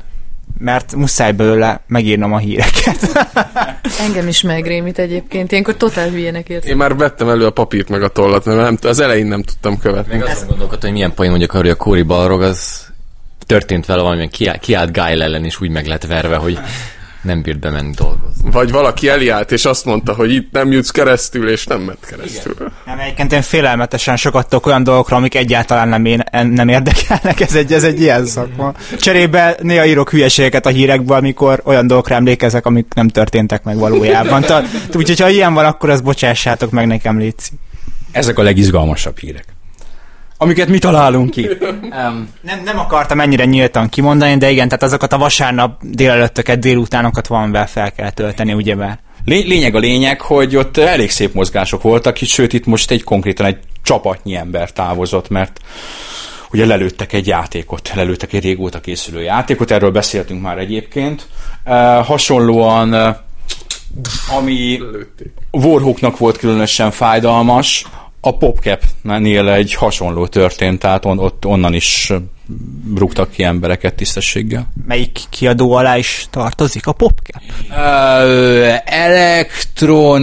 S4: Mert muszáj belőle megírnom a híreket.
S5: Engem is megrémít egyébként. Ilyenkor totál hülyének érzem.
S2: Én már vettem elő a papírt meg a tollat, mert nem, az elején nem tudtam követni.
S3: Még azon gondolkodtam, hogy milyen poén mondjuk arra, hogy a Kóri Balrog az történt vele valamilyen kiállt, Guile ellen, és úgy meg lett verve, hogy nem bírt bemenni dolgozni.
S2: Vagy valaki eliállt, és azt mondta, hogy itt nem jutsz keresztül, és nem ment keresztül.
S4: Nem, egyébként én félelmetesen sokat tudok olyan dolgokra, amik egyáltalán nem, én, nem érdekelnek, ez egy, ez egy ilyen szakma. Cserébe néha írok hülyeségeket a hírekből, amikor olyan dolgokra emlékezek, amik nem történtek meg valójában. Tehát, úgyhogy ha ilyen van, akkor azt bocsássátok meg nekem, Léci.
S1: Ezek a legizgalmasabb hírek. Amiket mi találunk ki. Um,
S4: Nem, nem akartam ennyire nyíltan kimondani, de igen, tehát azokat a vasárnap délelőttöket, délutánokat valamivel fel kell tölteni, ugyebár.
S1: Lé- lényeg a lényeg, hogy ott elég szép mozgások voltak, itt, sőt itt most egy konkrétan egy csapatnyi ember távozott, mert ugye lelőttek egy játékot, lelőttek egy régóta készülő játékot, erről beszéltünk már egyébként. Uh, hasonlóan, uh, ami Warhawknak volt különösen fájdalmas, a PopCap-nél egy hasonló történt, tehát on, ott onnan is rúgtak ki embereket tisztességgel.
S4: Melyik kiadó alá is tartozik? A PopCap?
S1: Uh, elektronik...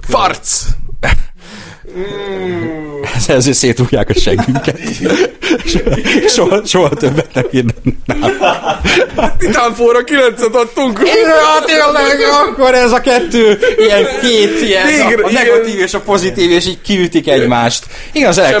S2: Farc!
S1: Ezért szétrúgják a seggünket. soha, soha többet nem írnak.
S2: Titanfóra 9-et adtunk.
S1: Ja, tényleg, akkor ez a kettő, ilyen két, ilyen,
S2: Végre,
S1: a, negatív és a pozitív, és így kiütik egymást. Igen, az elekt-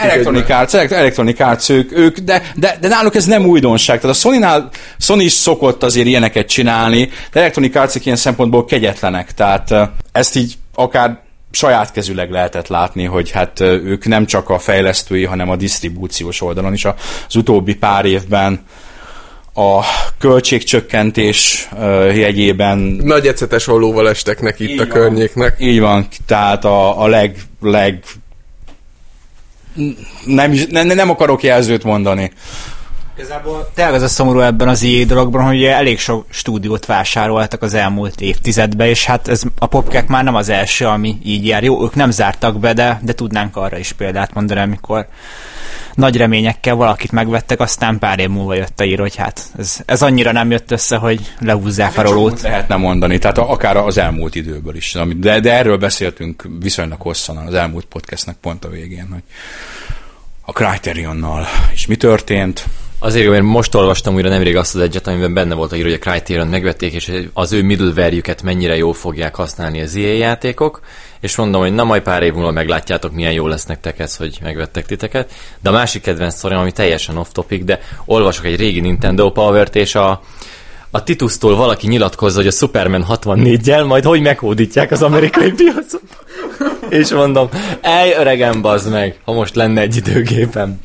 S1: Electronic. Arts, Electronic Arts ők, ők de, de, de, náluk ez nem újdonság. Tehát a Sony-nál, Sony is szokott azért ilyeneket csinálni, de Electronic arts ilyen szempontból kegyetlenek. Tehát eh, ezt így akár saját kezüleg lehetett látni, hogy hát ők nem csak a fejlesztői, hanem a disztribúciós oldalon is az utóbbi pár évben a költségcsökkentés jegyében
S2: Nagy ecetes ollóval estek neki itt a
S1: van.
S2: környéknek.
S1: így van, tehát a, a leg, leg nem, nem, nem akarok jelzőt mondani.
S4: Igazából tényleg az a szomorú ebben az EA dologban, hogy elég sok stúdiót vásároltak az elmúlt évtizedben, és hát ez a Popkek már nem az első, ami így jár. Jó, ők nem zártak be, de, de tudnánk arra is példát mondani, amikor nagy reményekkel valakit megvettek, aztán pár év múlva jött a ír, hogy hát ez, ez annyira nem jött össze, hogy lehúzzák a rolót.
S1: Lehetne mondani, tehát akár az elmúlt időből is. De, de erről beszéltünk viszonylag hosszan az elmúlt podcastnek pont a végén, hogy a Criterionnal is mi történt.
S3: Azért, mert most olvastam újra nemrég azt az egyet, amiben benne volt a író, hogy a Criterion megvették, és az ő middleware-jüket mennyire jól fogják használni az EA játékok, és mondom, hogy na majd pár év múlva meglátjátok, milyen jó lesz nektek ez, hogy megvettek titeket. De a másik kedvenc sztorim, ami teljesen off-topic, de olvasok egy régi Nintendo Power-t, és a, a Titusztól valaki nyilatkozza, hogy a Superman 64-jel majd hogy meghódítják az amerikai piacot. És mondom, ej öregem, bazd meg, ha most lenne egy időgépem.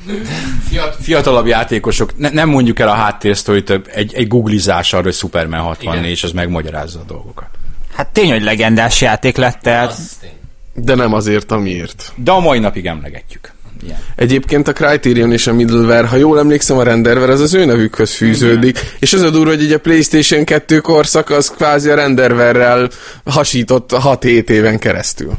S1: Fiat, fiatalabb játékosok, ne, nem mondjuk el a háttérsztorit, egy, egy googlizás arra, hogy Superman 64,
S3: Igen.
S1: és az megmagyarázza a dolgokat.
S4: Hát tény, hogy legendás játék lett, tehát
S2: De nem azért, amiért.
S1: De a mai napig emlegetjük. Ilyen.
S2: Egyébként a Criterion és a Middleware, ha jól emlékszem, a renderver az az ő nevükhöz fűződik, és az a durva, hogy így a PlayStation 2 korszak az kvázi a renderverrel hasított 6-7 éven keresztül.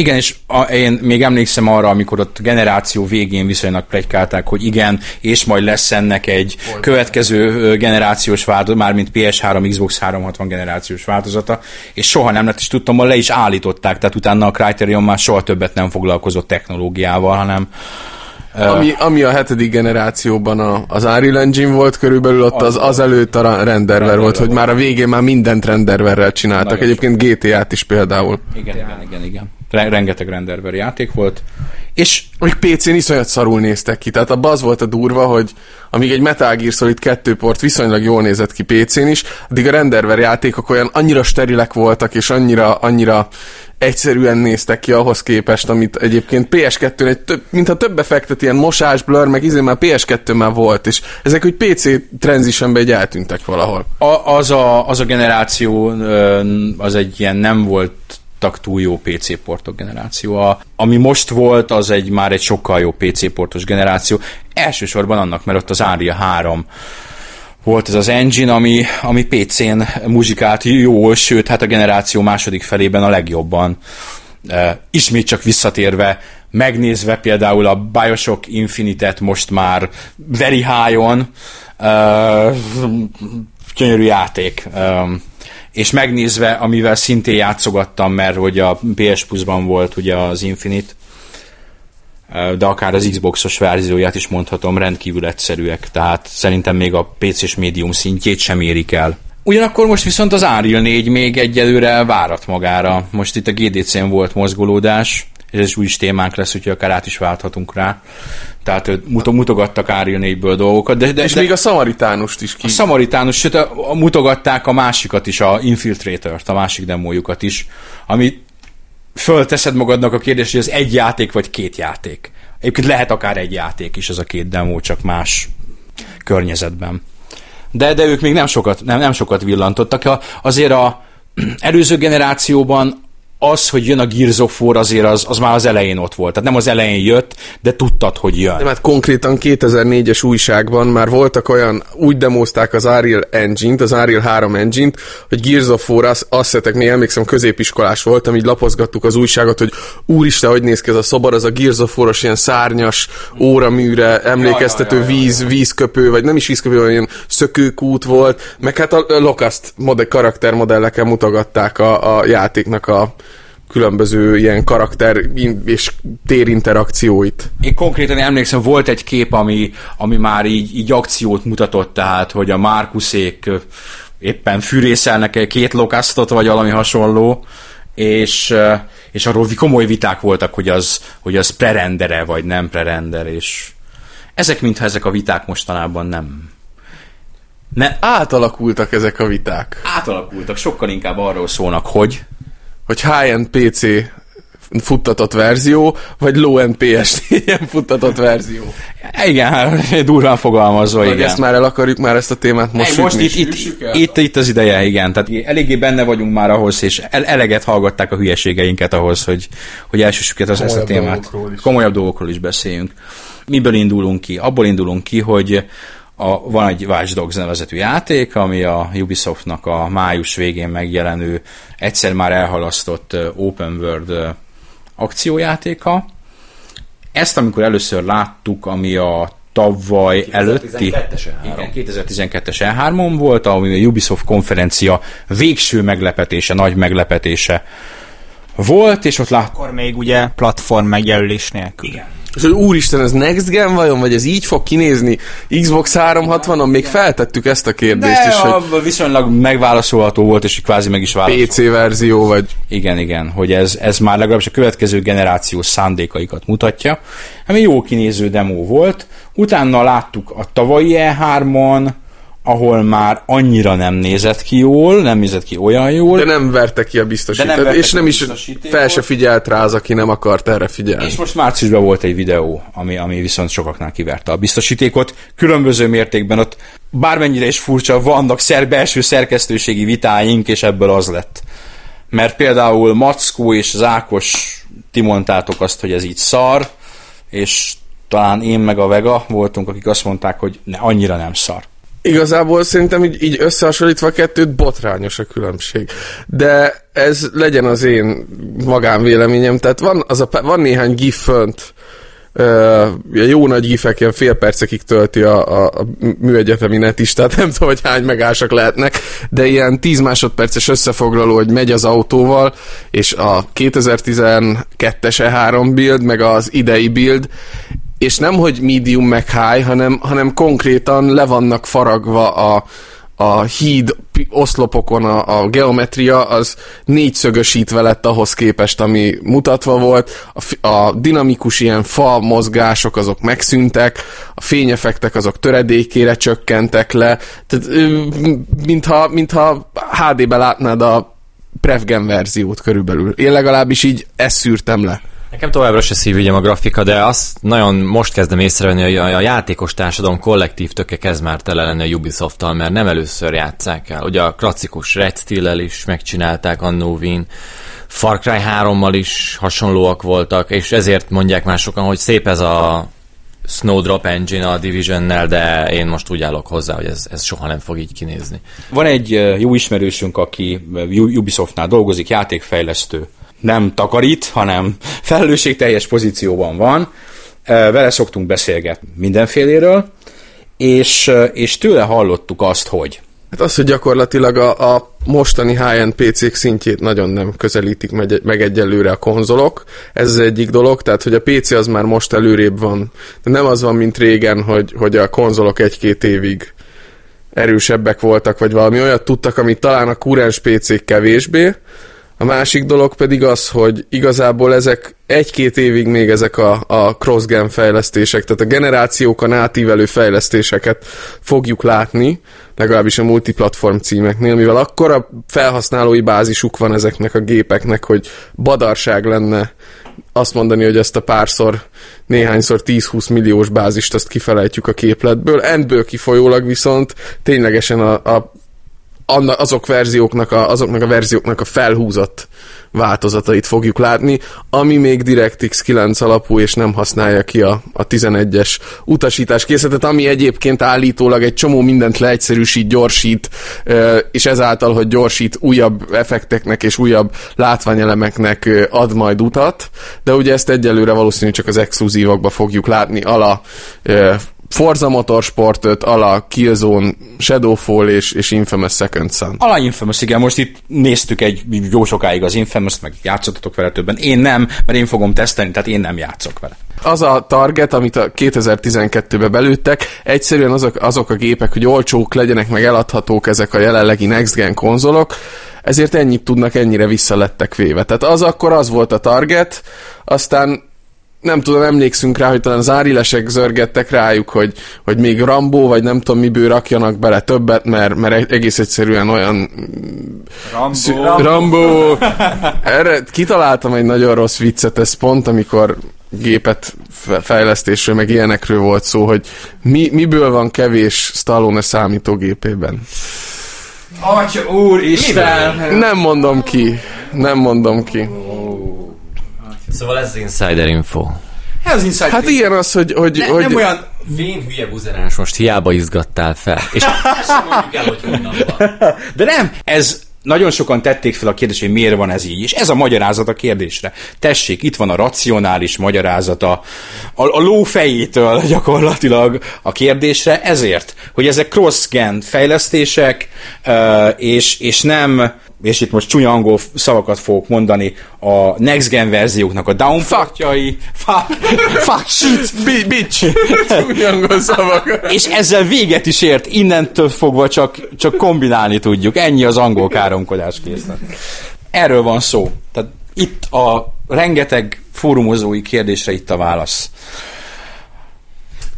S1: Igen, és a, én még emlékszem arra, amikor ott generáció végén viszonylag plegykálták, hogy igen, és majd lesz ennek egy következő ö, generációs változat, mármint PS3, Xbox 360 generációs változata, és soha nem lett, és tudtam, hogy le is állították, tehát utána a Criterion már soha többet nem foglalkozott technológiával, hanem
S2: Ami, ami a hetedik generációban a, az Unreal Engine volt körülbelül, ott az, az előtt a ra- renderver volt, hogy már a végén már mindent renderverrel csináltak. Egyébként GTA-t is például.
S1: igen, igen, igen, igen. Re- rengeteg renderver játék volt, és
S2: Amik PC-n iszonyat szarul néztek ki. Tehát abban az volt a durva, hogy amíg egy Metal Gear Solid 2 port viszonylag jól nézett ki PC-n is, addig a renderver játékok olyan annyira sterilek voltak, és annyira, annyira egyszerűen néztek ki ahhoz képest, amit egyébként PS2-n egy több, mintha több effektet, ilyen mosás, blur, meg izé már PS2 már volt, és ezek úgy PC transitionbe egy eltűntek valahol.
S1: a, az, a, az a generáció az egy ilyen nem volt túl jó PC portok generáció. A, ami most volt, az egy már egy sokkal jó PC portos generáció. Elsősorban annak, mert ott az Unreal 3 volt ez az engine, ami, ami PC-n muzsikált jól, sőt, hát a generáció második felében a legjobban. Uh, ismét csak visszatérve, megnézve például a Bioshock Infinite-et most már very high-on, uh, gyönyörű játék. Um, és megnézve, amivel szintén játszogattam, mert hogy a PS Plus-ban volt ugye az Infinite, de akár az Xboxos verzióját is mondhatom, rendkívül egyszerűek, tehát szerintem még a PC-s médium szintjét sem érik el. Ugyanakkor most viszont az Unreal 4 még egyelőre várat magára. Most itt a GDC-n volt mozgolódás, és ez új témánk lesz, úgyhogy akár át is válthatunk rá. Tehát mutogattak Unreal 4-ből dolgokat, de, de,
S2: És
S1: de
S2: még a Szamaritánust is ki.
S1: a Szamaritánus, sőt, a, a, mutogatták a másikat is, a Infiltrator-t, a másik demójukat is, ami fölteszed magadnak a kérdést, hogy ez egy játék vagy két játék. Egyébként lehet akár egy játék is az a két demo, csak más környezetben. De, de ők még nem sokat, nem, nem sokat villantottak. Azért a előző generációban az, hogy jön a Gears of War, azért az, az már az elején ott volt. Tehát nem az elején jött, de tudtad, hogy jön.
S2: Nem, hát konkrétan 2004-es újságban már voltak olyan, úgy demozták az Unreal Engine-t, az Unreal 3 Engine-t, hogy Gears of War, azt, azt szeretek, még emlékszem, középiskolás voltam, így lapozgattuk az újságot, hogy úristen, hogy néz ki ez a szobor, az a Gears of War-os ilyen szárnyas óraműre emlékeztető
S1: Ja, ja, ja, ja.
S2: víz, vízköpő, vagy nem is vízköpő, hanem ilyen szökőkút volt, meg hát a Locust modell, karaktermodelleken mutogatták a, a játéknak a különböző ilyen karakter és térinterakcióit.
S1: Én konkrétan emlékszem, volt egy kép, ami, ami már így, így akciót mutatott, tehát, hogy a Márkuszék éppen fűrészelnek két lokasztot, vagy valami hasonló, és, és arról komoly viták voltak, hogy az, hogy az prerendere, vagy nem prerender, és ezek mintha ezek a viták mostanában nem, ne,
S2: Átalakultak ezek a viták.
S1: átalakultak, sokkal inkább arról szólnak, hogy
S2: Hogy high-end PC futtatott verzió, vagy low-end PS4 futtatott verzió.
S1: igen, hát, durván fogalmazva,
S2: Vagy
S1: igen.
S2: ezt már el akarjuk már ezt a témát most,
S1: Most, most itt, itt, itt, itt az ideje, igen. Tehát eléggé benne vagyunk már ahhoz, és el, eleget hallgatták a hülyeségeinket ahhoz, hogy, hogy elsőssük ezt, ezt a témát.
S2: dolgokról is.
S1: Komolyabb dolgokról is beszéljünk. Miből indulunk ki? Abból indulunk ki, hogy a, van egy Watch Dogs nevezetű játék, ami a Ubisoftnak a május végén megjelenő, egyszer már elhalasztott Open World akciójátéka. Ezt, amikor először láttuk, ami a tavaly előtti...
S3: 2012-es E3.
S1: Igen, 2012-es E3-on volt, ami a Ubisoft konferencia végső meglepetése, nagy meglepetése volt, és ott láttuk.
S4: Akkor még ugye platform megjelölés nélkül. Igen.
S2: És hogy úristen, ez Next Gen vajon, vagy ez így fog kinézni? Xbox 360-on még feltettük ezt a kérdést
S1: De
S2: is, hogy
S1: viszonylag megválaszolható volt, és kvázi meg is válaszolt.
S2: PC verzió, vagy
S1: Igen, igen, hogy ez, ez már legalábbis a következő generációs szándékaikat mutatja. Ami jó kinéző demo volt. Utána láttuk a tavalyi E3-on, ahol már annyira nem nézett ki jól, nem nézett ki olyan jól.
S2: de nem verte ki a biztosítót,
S1: vertek
S2: és nem is
S1: biztosítékot.
S2: fel se figyelt rá az, aki nem akart erre figyelni.
S1: És most márciusban volt egy videó, ami, ami viszont sokaknál kiverte a biztosítékot. Különböző mértékben ott bármennyire is furcsa, vannak szer, belső szerkesztőségi vitáink, és ebből az lett. Mert például Mackó és az Ákos, ti mondtátok azt, hogy ez így szar, és talán én meg a Vega voltunk, akik azt mondták, hogy ne, annyira nem szar.
S2: Igazából szerintem így, így összehasonlítva a kettőt botrányos a különbség. De ez legyen az én magánvéleményem. Tehát van, az a, van néhány gif fönt, Uh, jó nagy gifek, ilyen fél percekig tölti a, a, a műegyetemi net is, tehát nem tudom, hogy hány megásak lehetnek, de ilyen 10 másodperces összefoglaló, hogy megy az autóval, és a 2012-es E3 build, meg az idei build, és nem, hogy medium meg high, hanem, hanem konkrétan le vannak faragva a, a híd oszlopokon a, a geometria az négyszögösítve lett ahhoz képest, ami mutatva volt. A, a dinamikus ilyen fa mozgások azok megszűntek, a fényefektek azok töredékére csökkentek le. Tehát mintha, mintha HD-be látnád a Prevgen verziót körülbelül. Én legalábbis így ezt szűrtem le.
S3: Nekem továbbra se szívügyem a grafika, de azt nagyon most kezdem észrevenni, hogy a, a játékos társadalom kollektív töke kezd már tele lenni a Ubisoft-tal, mert nem először játszák el. Ugye a klasszikus Red Steel-el is megcsinálták annó Wien, Far Cry 3-mal is hasonlóak voltak, és ezért mondják már sokan, hogy szép ez a Snowdrop engine a Division-nel, de én most úgy állok hozzá, hogy ez, ez soha nem fog így kinézni.
S1: Van egy jó ismerősünk, aki Ubisoftnál dolgozik, játékfejlesztő. Nem takarít, hanem felelősségteljes pozícióban van. Vele szoktunk beszélgetni mindenféléről, és, és tőle hallottuk azt, hogy
S2: Hát az, hogy gyakorlatilag a, a mostani high-end PC-k szintjét nagyon nem közelítik meg, meg egyelőre a konzolok. Ez az egyik dolog, tehát hogy a PC az már most előrébb van. De nem az van, mint régen, hogy, hogy a konzolok egy-két évig erősebbek voltak, vagy valami olyat tudtak, amit talán a kurens PC-k kevésbé. A másik dolog pedig az, hogy igazából ezek egy-két évig még ezek a, a cross-gen fejlesztések, tehát a generációkon átívelő fejlesztéseket fogjuk látni, legalábbis a multiplatform címeknél, mivel akkora felhasználói bázisuk van ezeknek a gépeknek, hogy badarság lenne azt mondani, hogy ezt a párszor, néhányszor 10-20 milliós bázist azt kifelejtjük a képletből. Endből kifolyólag viszont ténylegesen a, a azok verzióknak a, azoknak a verzióknak a felhúzott változatait fogjuk látni, ami még DirectX 9 alapú, és nem használja ki a, a 11-es utasítás készletet, ami egyébként állítólag egy csomó mindent leegyszerűsít, gyorsít, és ezáltal, hogy gyorsít, újabb effekteknek és újabb látványelemeknek ad majd utat, de ugye ezt egyelőre valószínűleg csak az exkluzívakba fogjuk látni, ala Forza Motorsport 5, ala Killzone, Shadowfall és, és Infamous Second Son.
S1: Ala Infamous, igen, most itt néztük egy jó sokáig az Infamous, meg játszottatok vele többen. Én nem, mert én fogom tesztelni, tehát én nem játszok vele.
S2: Az a target, amit a 2012-be belőttek, egyszerűen azok, azok a gépek, hogy olcsók legyenek, meg eladhatók ezek a jelenlegi next gen konzolok, ezért ennyit tudnak, ennyire vissza lettek véve. Tehát az akkor az volt a target, aztán nem tudom, emlékszünk rá, hogy talán az árilesek zörgettek rájuk, hogy, hogy még Rambó, vagy nem tudom miből rakjanak bele többet, mert, mert egész egyszerűen olyan...
S1: Rambo.
S2: Szü- Rambó! Erre kitaláltam egy nagyon rossz viccet, ez pont, amikor gépet fe- fejlesztésről, meg ilyenekről volt szó, hogy mi, miből van kevés Stallone számítógépében.
S1: Atya úr, Isten!
S2: Nem mondom ki, nem mondom ki.
S3: Szóval ez az insider info.
S1: Ez inside
S2: Hát ilyen az, hogy... hogy,
S1: ne,
S2: hogy
S1: nem olyan...
S3: Vén hülye buzerás, most hiába izgattál fel. És ezt sem mondjuk el, hogy honnan van.
S1: De nem, ez nagyon sokan tették fel a kérdést, hogy miért van ez így, és ez a magyarázat a kérdésre. Tessék, itt van a racionális magyarázata a, a ló fejétől gyakorlatilag a kérdésre, ezért, hogy ezek cross-gen fejlesztések, és, és nem és itt most csúnya angol szavakat fogok mondani, a next gen verzióknak a downfuckjai, fuck, fuck shit,
S2: Bi- bitch! Úgy angol szavak.
S1: és ezzel véget is ért, innentől fogva csak, csak kombinálni tudjuk. Ennyi az angol káromkodás készlet. Erről van szó. Tehát itt a rengeteg fórumozói kérdésre itt a válasz.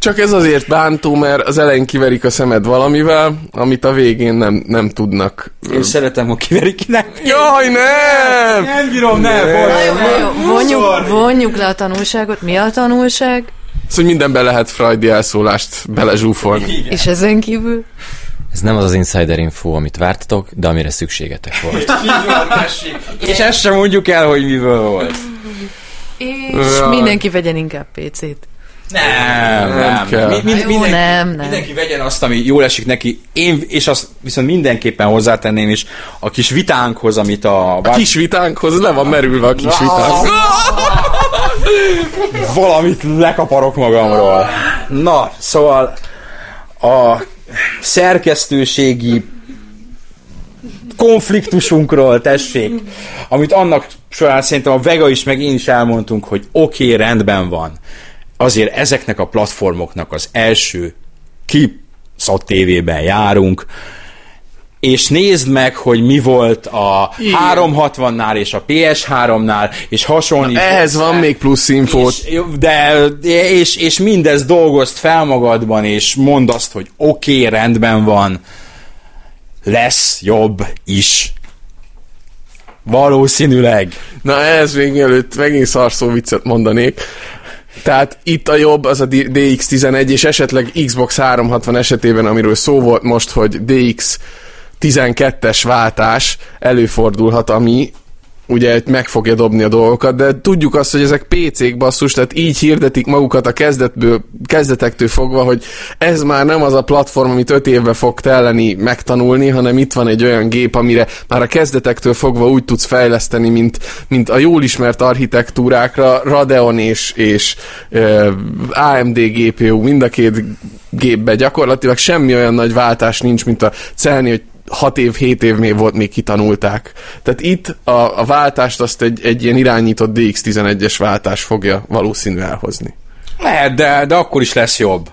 S2: Csak ez azért bántó, mert az elején kiverik a szemed valamivel, amit a végén nem, nem tudnak.
S1: Én szeretem, ha kiverik ki, nem.
S2: Jaj, nem!
S1: Nem bírom, nem.
S5: Na jó, na jó, vonjuk, vonjuk le a tanulságot. Mi a tanulság?
S2: Az, hogy mindenben lehet Freudi elszólást belezsúfolni.
S5: És ezen kívül?
S3: Ez nem az az insider info, amit vártatok, de amire szükségetek volt.
S1: És ezt sem mondjuk el, hogy miből volt.
S5: És mindenki vegyen inkább PC-t.
S1: Nem,
S2: Nem
S1: nem.
S2: kell.
S1: Mi, mi,
S5: Jó,
S1: mindenki,
S5: nem, nem.
S1: mindenki vegyen azt, ami jól esik neki. Én, és azt viszont mindenképpen hozzátenném is a kis vitánkhoz, amit a...
S2: A kis vitánkhoz le van merülve a kis vitánk.
S1: Valamit lekaparok magamról. Na, szóval a szerkesztőségi konfliktusunkról, tessék, amit annak során szerintem a Vega is, meg én is elmondtunk, hogy oké, okay, rendben van. Azért ezeknek a platformoknak az első kipszott tévében járunk, és nézd meg, hogy mi volt a
S2: Igen.
S1: 360-nál és a PS3-nál, és hasonlít.
S2: Ehhez van még plusz infót.
S1: És, de, és, és mindezt dolgozt fel magadban, és mondd azt, hogy oké, okay, rendben van, lesz jobb is. Valószínűleg.
S2: Na ehhez még mielőtt megint szarszó viccet mondanék. Tehát itt a jobb az a D- DX11, és esetleg Xbox 360 esetében, amiről szó volt most, hogy DX 12-es váltás előfordulhat, ami ugye meg fogja dobni a dolgokat, de tudjuk azt, hogy ezek PC-k basszus, tehát így hirdetik magukat a kezdetből, kezdetektől fogva, hogy ez már nem az a platform, amit öt évbe fog telleni megtanulni, hanem itt van egy olyan gép, amire már a kezdetektől fogva úgy tudsz fejleszteni, mint, mint a jól ismert architektúrákra, Radeon és, és uh, AMD GPU, mind a két gépbe. Gyakorlatilag semmi olyan nagy váltás nincs, mint a celni, hogy 6 év, 7 év még volt, még kitanulták. Tehát itt a, a váltást azt egy, egy ilyen irányított DX11-es váltás fogja valószínű elhozni.
S1: Lehet, de, de akkor is lesz jobb.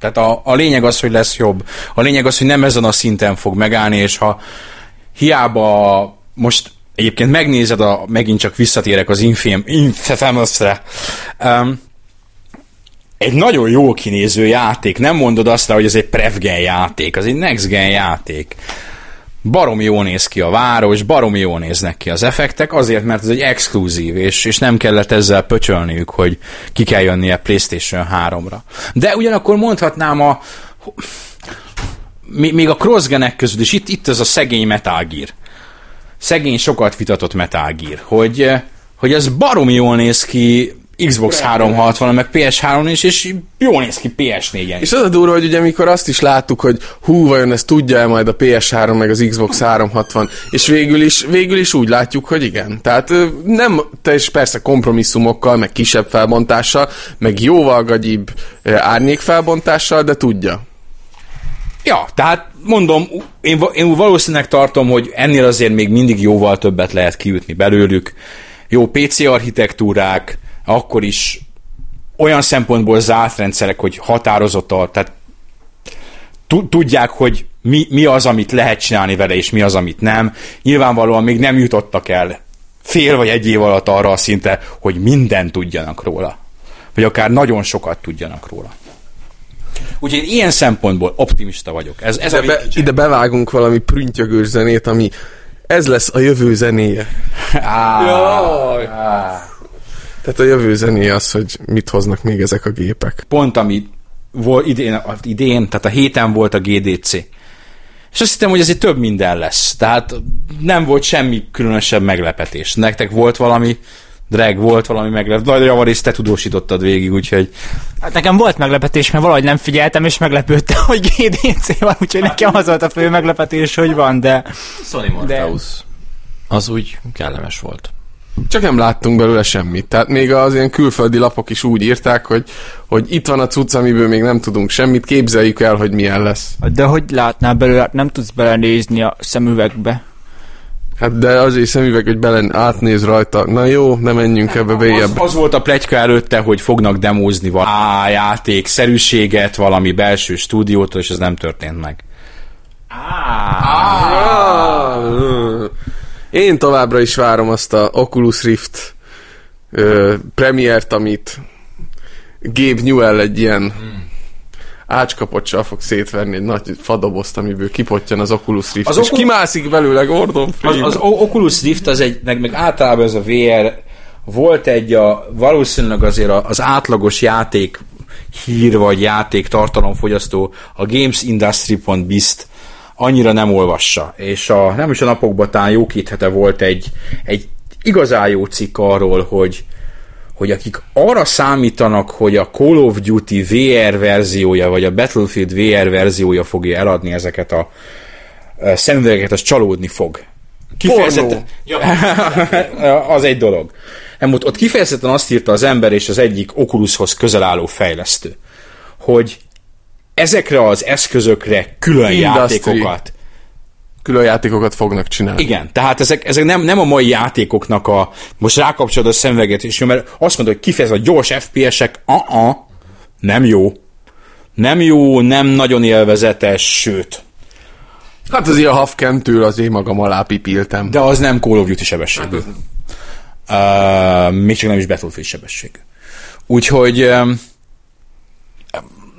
S1: Tehát a, a lényeg az, hogy lesz jobb. A lényeg az, hogy nem ezen a szinten fog megállni, és ha hiába most egyébként megnézed, a, megint csak visszatérek az Infam, Infamous-re, um, egy nagyon jó kinéző játék, nem mondod azt hogy ez egy prevgen játék, az egy next gen játék. Barom jól néz ki a város, barom jól néznek ki az effektek, azért, mert ez egy exkluzív, és, és nem kellett ezzel pöcsölniük, hogy ki kell jönnie PlayStation 3-ra. De ugyanakkor mondhatnám a még a crossgenek közül is itt, itt ez a szegény Metal Gear. Szegény, sokat vitatott Metal Gear, hogy, hogy ez barom jól néz ki Xbox 360 meg PS3 is, és jól néz ki PS4-en is.
S2: És az a durva, hogy ugye amikor azt is láttuk, hogy hú, vajon ezt tudja-e majd a PS3 meg az Xbox 360, és végül is, végül is úgy látjuk, hogy igen. Tehát nem és persze kompromisszumokkal, meg kisebb felbontással, meg jóval gagyibb eh, árnyékfelbontással, de tudja.
S1: Ja, tehát mondom, én, én valószínűleg tartom, hogy ennél azért még mindig jóval többet lehet kiütni belőlük. Jó PC architektúrák, akkor is olyan szempontból zárt rendszerek, hogy határozott, a- tehát tu- tudják, hogy mi, mi az, amit lehet csinálni vele, és mi az, amit nem. Nyilvánvalóan még nem jutottak el fél vagy egy év alatt arra a szinte, hogy mindent tudjanak róla. Vagy akár nagyon sokat tudjanak róla. Úgyhogy én ilyen szempontból optimista vagyok. Ez, ez
S2: Ide,
S1: a
S2: be, ide bevágunk valami prüntjögős zenét, ami ez lesz a jövő zenéje. Jaj. Tehát a jövő zenéje az, hogy mit hoznak még ezek a gépek.
S1: pont ami volt idén, idén, tehát a héten volt a GDC. És azt hittem, hogy ez egy több minden lesz. Tehát nem volt semmi különösebb meglepetés. Nektek volt valami, Drag, volt valami meglepetés. Nagy javarészt te tudósítottad végig, úgyhogy
S4: Hát nekem volt meglepetés, mert valahogy nem figyeltem, és meglepődtem, hogy GDC van, úgyhogy nekem az volt a fő meglepetés, hogy van, de
S3: Sony Morpheus. Az úgy kellemes volt.
S2: Csak nem láttunk belőle semmit. Tehát még az ilyen külföldi lapok is úgy írták, hogy, hogy itt van a cucc, amiből még nem tudunk semmit, képzeljük el, hogy milyen lesz.
S4: de hogy látnál belőle, nem tudsz belenézni a szemüvegbe.
S2: Hát de azért szemüveg, hogy belen átnéz rajta. Na jó, ne menjünk ebbe
S1: az,
S2: bélyebb.
S1: az volt a pletyka előtte, hogy fognak demózni valami játék, szerűséget, valami belső stúdiótól, és ez nem történt meg.
S2: Én továbbra is várom azt a Oculus Rift ö, premiért, amit Gabe Newell egy ilyen ácskapocsal fog szétverni egy nagy fadobozt, amiből kipottyan az Oculus Rift.
S1: Az
S2: és
S1: Oculus-
S2: kimászik belőle Gordon
S1: Az,
S2: Freeman.
S1: az Oculus Rift, az egy, meg, meg általában ez a VR, volt egy a, valószínűleg azért az átlagos játék hír vagy játék tartalomfogyasztó a gamesindustry.biz-t annyira nem olvassa. És a, nem is a napokban talán jó két hete volt egy, egy igazán jó cikk arról, hogy, hogy akik arra számítanak, hogy a Call of Duty VR verziója, vagy a Battlefield VR verziója fogja eladni ezeket a szemüvegeket, az csalódni fog. Kifejezetten, az egy dolog. Nem, ott, ott kifejezetten azt írta az ember és az egyik Oculushoz közel álló fejlesztő, hogy ezekre az eszközökre külön
S2: Industry.
S1: játékokat
S2: Külön játékokat fognak csinálni.
S1: igen, tehát ezek, ezek nem, nem a mai játékoknak a... Most rákapcsolod a szemüveget, és mert azt mondod, hogy kifejez a gyors FPS-ek, uh-uh, nem jó. Nem jó, nem nagyon élvezetes, sőt.
S2: Hát az ilyen hafkentől az én magam alá pipiltem.
S1: De az nem Call of Duty sebességű. Uh, még csak nem is Battlefield sebességű. Úgyhogy um,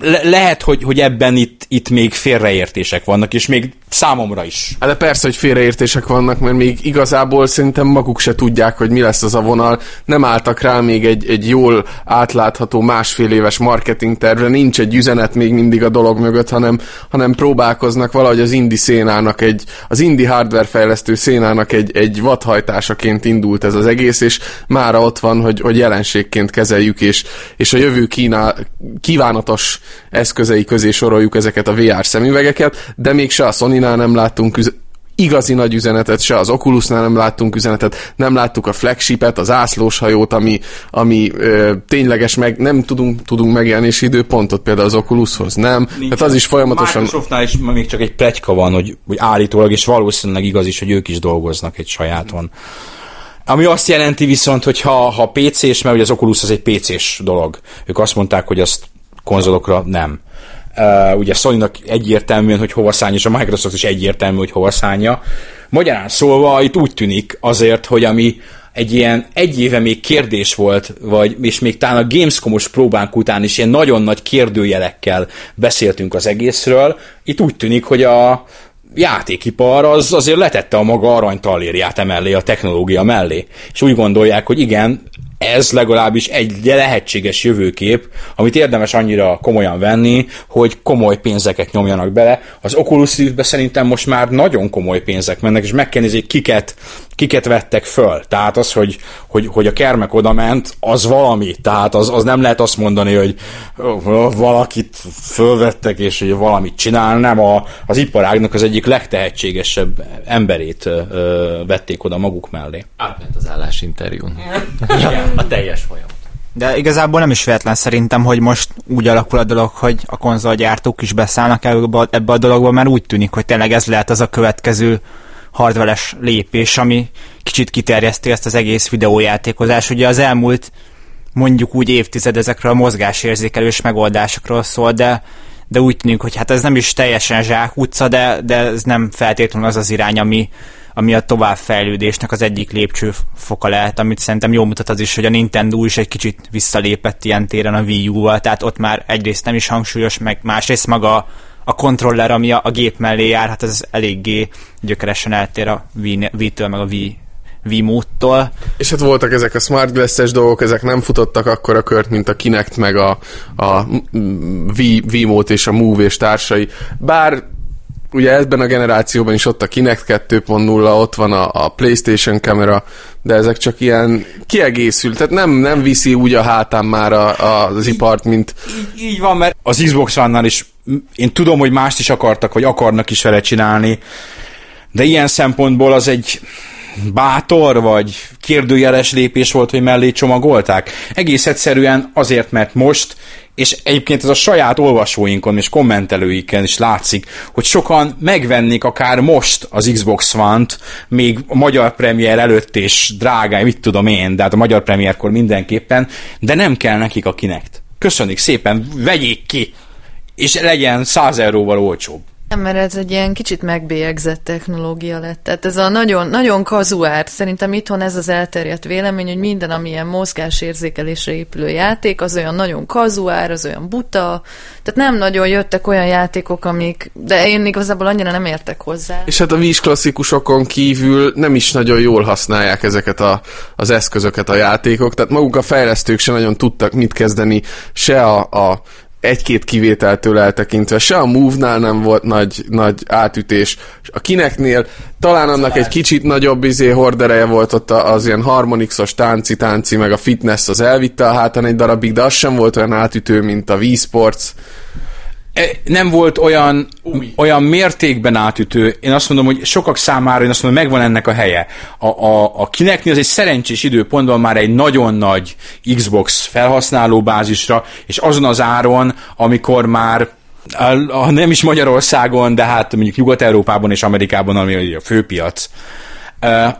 S1: le- lehet, hogy, hogy ebben itt, itt még félreértések vannak, és még számomra is.
S2: Hát de persze, hogy félreértések vannak, mert még igazából szerintem maguk se tudják, hogy mi lesz az a vonal. Nem álltak rá még egy, egy jól átlátható másfél éves marketing tervre, nincs egy üzenet még mindig a dolog mögött, hanem, hanem próbálkoznak valahogy az indie szénának egy, az indie hardware fejlesztő szénának egy, egy vadhajtásaként indult ez az egész, és mára ott van, hogy, hogy jelenségként kezeljük, és, és a jövő kínál, kívánatos eszközei közé soroljuk ezeket a VR szemüvegeket, de még se a Sony-nál nem láttunk üz- igazi nagy üzenetet, se az Oculusnál nem láttunk üzenetet, nem láttuk a flagshipet, az ászlós hajót, ami, ami ö, tényleges, meg nem tudunk, tudunk megjelenési időpontot például az Oculushoz, nem? Tehát az is folyamatosan...
S1: Microsoftnál is még csak egy pletyka van, hogy, hogy állítólag, és valószínűleg igaz is, hogy ők is dolgoznak egy sajáton. Ami azt jelenti viszont, hogy ha, ha PC-s, mert ugye az Oculus az egy PC-s dolog. Ők azt mondták, hogy azt konzolokra nem. Uh, ugye sony egyértelműen, hogy hova szállja, és a Microsoft is egyértelmű, hogy hova szállja. Magyarán szólva, itt úgy tűnik azért, hogy ami egy ilyen egy éve még kérdés volt, vagy, és még talán a Gamescom-os próbánk után is ilyen nagyon nagy kérdőjelekkel beszéltünk az egészről, itt úgy tűnik, hogy a játékipar az azért letette a maga aranytallérját emellé, a technológia mellé. És úgy gondolják, hogy igen, ez legalábbis egy lehetséges jövőkép, amit érdemes annyira komolyan venni, hogy komoly pénzeket nyomjanak bele. Az Oculus Rift-be szerintem most már nagyon komoly pénzek mennek, és meg kell nézni, kiket, kiket vettek föl. Tehát az, hogy, hogy, hogy a kermek oda ment, az valami. Tehát az, az nem lehet azt mondani, hogy valakit fölvettek, és hogy valamit csinál, nem a, az iparágnak az egyik legtehetségesebb emberét ö, vették oda maguk mellé.
S3: Átment az állásinterjún. A teljes folyamat.
S4: De igazából nem is véletlen szerintem, hogy most úgy alakul a dolog, hogy a konzolgyártók is beszállnak ebbe ebbe a dologba, mert úgy tűnik, hogy tényleg ez lehet az a következő hardveres lépés, ami kicsit kiterjeszti ezt az egész videójátékozás. Ugye az elmúlt mondjuk úgy évtized ezekről a mozgásérzékelős megoldásokról szól, de, de úgy tűnik, hogy hát ez nem is teljesen zsák utca, de, de ez nem feltétlenül az az irány, ami, ami a továbbfejlődésnek az egyik lépcsőfoka lehet, amit szerintem jól mutat az is, hogy a Nintendo is egy kicsit visszalépett ilyen téren a Wii U-val, tehát ott már egyrészt nem is hangsúlyos, meg másrészt maga a kontroller, ami a, a gép mellé jár, hát ez eléggé gyökeresen eltér a Wii-től, meg a Wii Wiimote-tól.
S2: És hát voltak ezek a Smart Glass-es dolgok, ezek nem futottak akkor a kört, mint a Kinect, meg a, a Wii, Wiimote és a Move és társai. Bár ugye ebben a generációban is ott a Kinect 2.0, ott van a, a PlayStation kamera, de ezek csak ilyen kiegészül, tehát nem, nem viszi úgy a hátán már a, a, az ipart, mint...
S1: Így, így van, mert az Xbox one is én tudom, hogy mást is akartak, vagy akarnak is vele csinálni, de ilyen szempontból az egy bátor, vagy kérdőjeles lépés volt, hogy mellé csomagolták? Egész egyszerűen azért, mert most, és egyébként ez a saját olvasóinkon és kommentelőiken is látszik, hogy sokan megvennék akár most az Xbox One-t, még a magyar premier előtt és drágány, mit tudom én, de hát a magyar premierkor mindenképpen, de nem kell nekik a Kinect. Köszönjük szépen, vegyék ki, és legyen 100 euróval olcsóbb.
S5: Mert ez egy ilyen kicsit megbélyegzett technológia lett. Tehát ez a nagyon, nagyon kazuár, szerintem itthon ez az elterjedt vélemény, hogy minden, ami ilyen mozgásérzékelésre épülő játék, az olyan nagyon kazuár, az olyan buta, tehát nem nagyon jöttek olyan játékok, amik, de én igazából annyira nem értek hozzá.
S2: És hát a Wii klasszikusokon kívül nem is nagyon jól használják ezeket a, az eszközöket a játékok, tehát maguk a fejlesztők sem nagyon tudtak mit kezdeni se a, a egy-két kivételtől eltekintve, se a Move-nál nem volt nagy, nagy átütés, a Kineknél talán annak egy kicsit nagyobb izé hordereje volt ott az ilyen harmonixos tánci-tánci, meg a fitness az elvitte a hátán egy darabig, de az sem volt olyan átütő, mint a Wii Sports.
S1: E, nem volt olyan, Új. olyan mértékben átütő. Én azt mondom, hogy sokak számára, én azt mondom, megvan ennek a helye. A, a, a Kinectnél az egy szerencsés időpontban már egy nagyon nagy Xbox felhasználó bázisra, és azon az áron, amikor már a, nem is Magyarországon, de hát mondjuk Nyugat-Európában és Amerikában, ami a főpiac,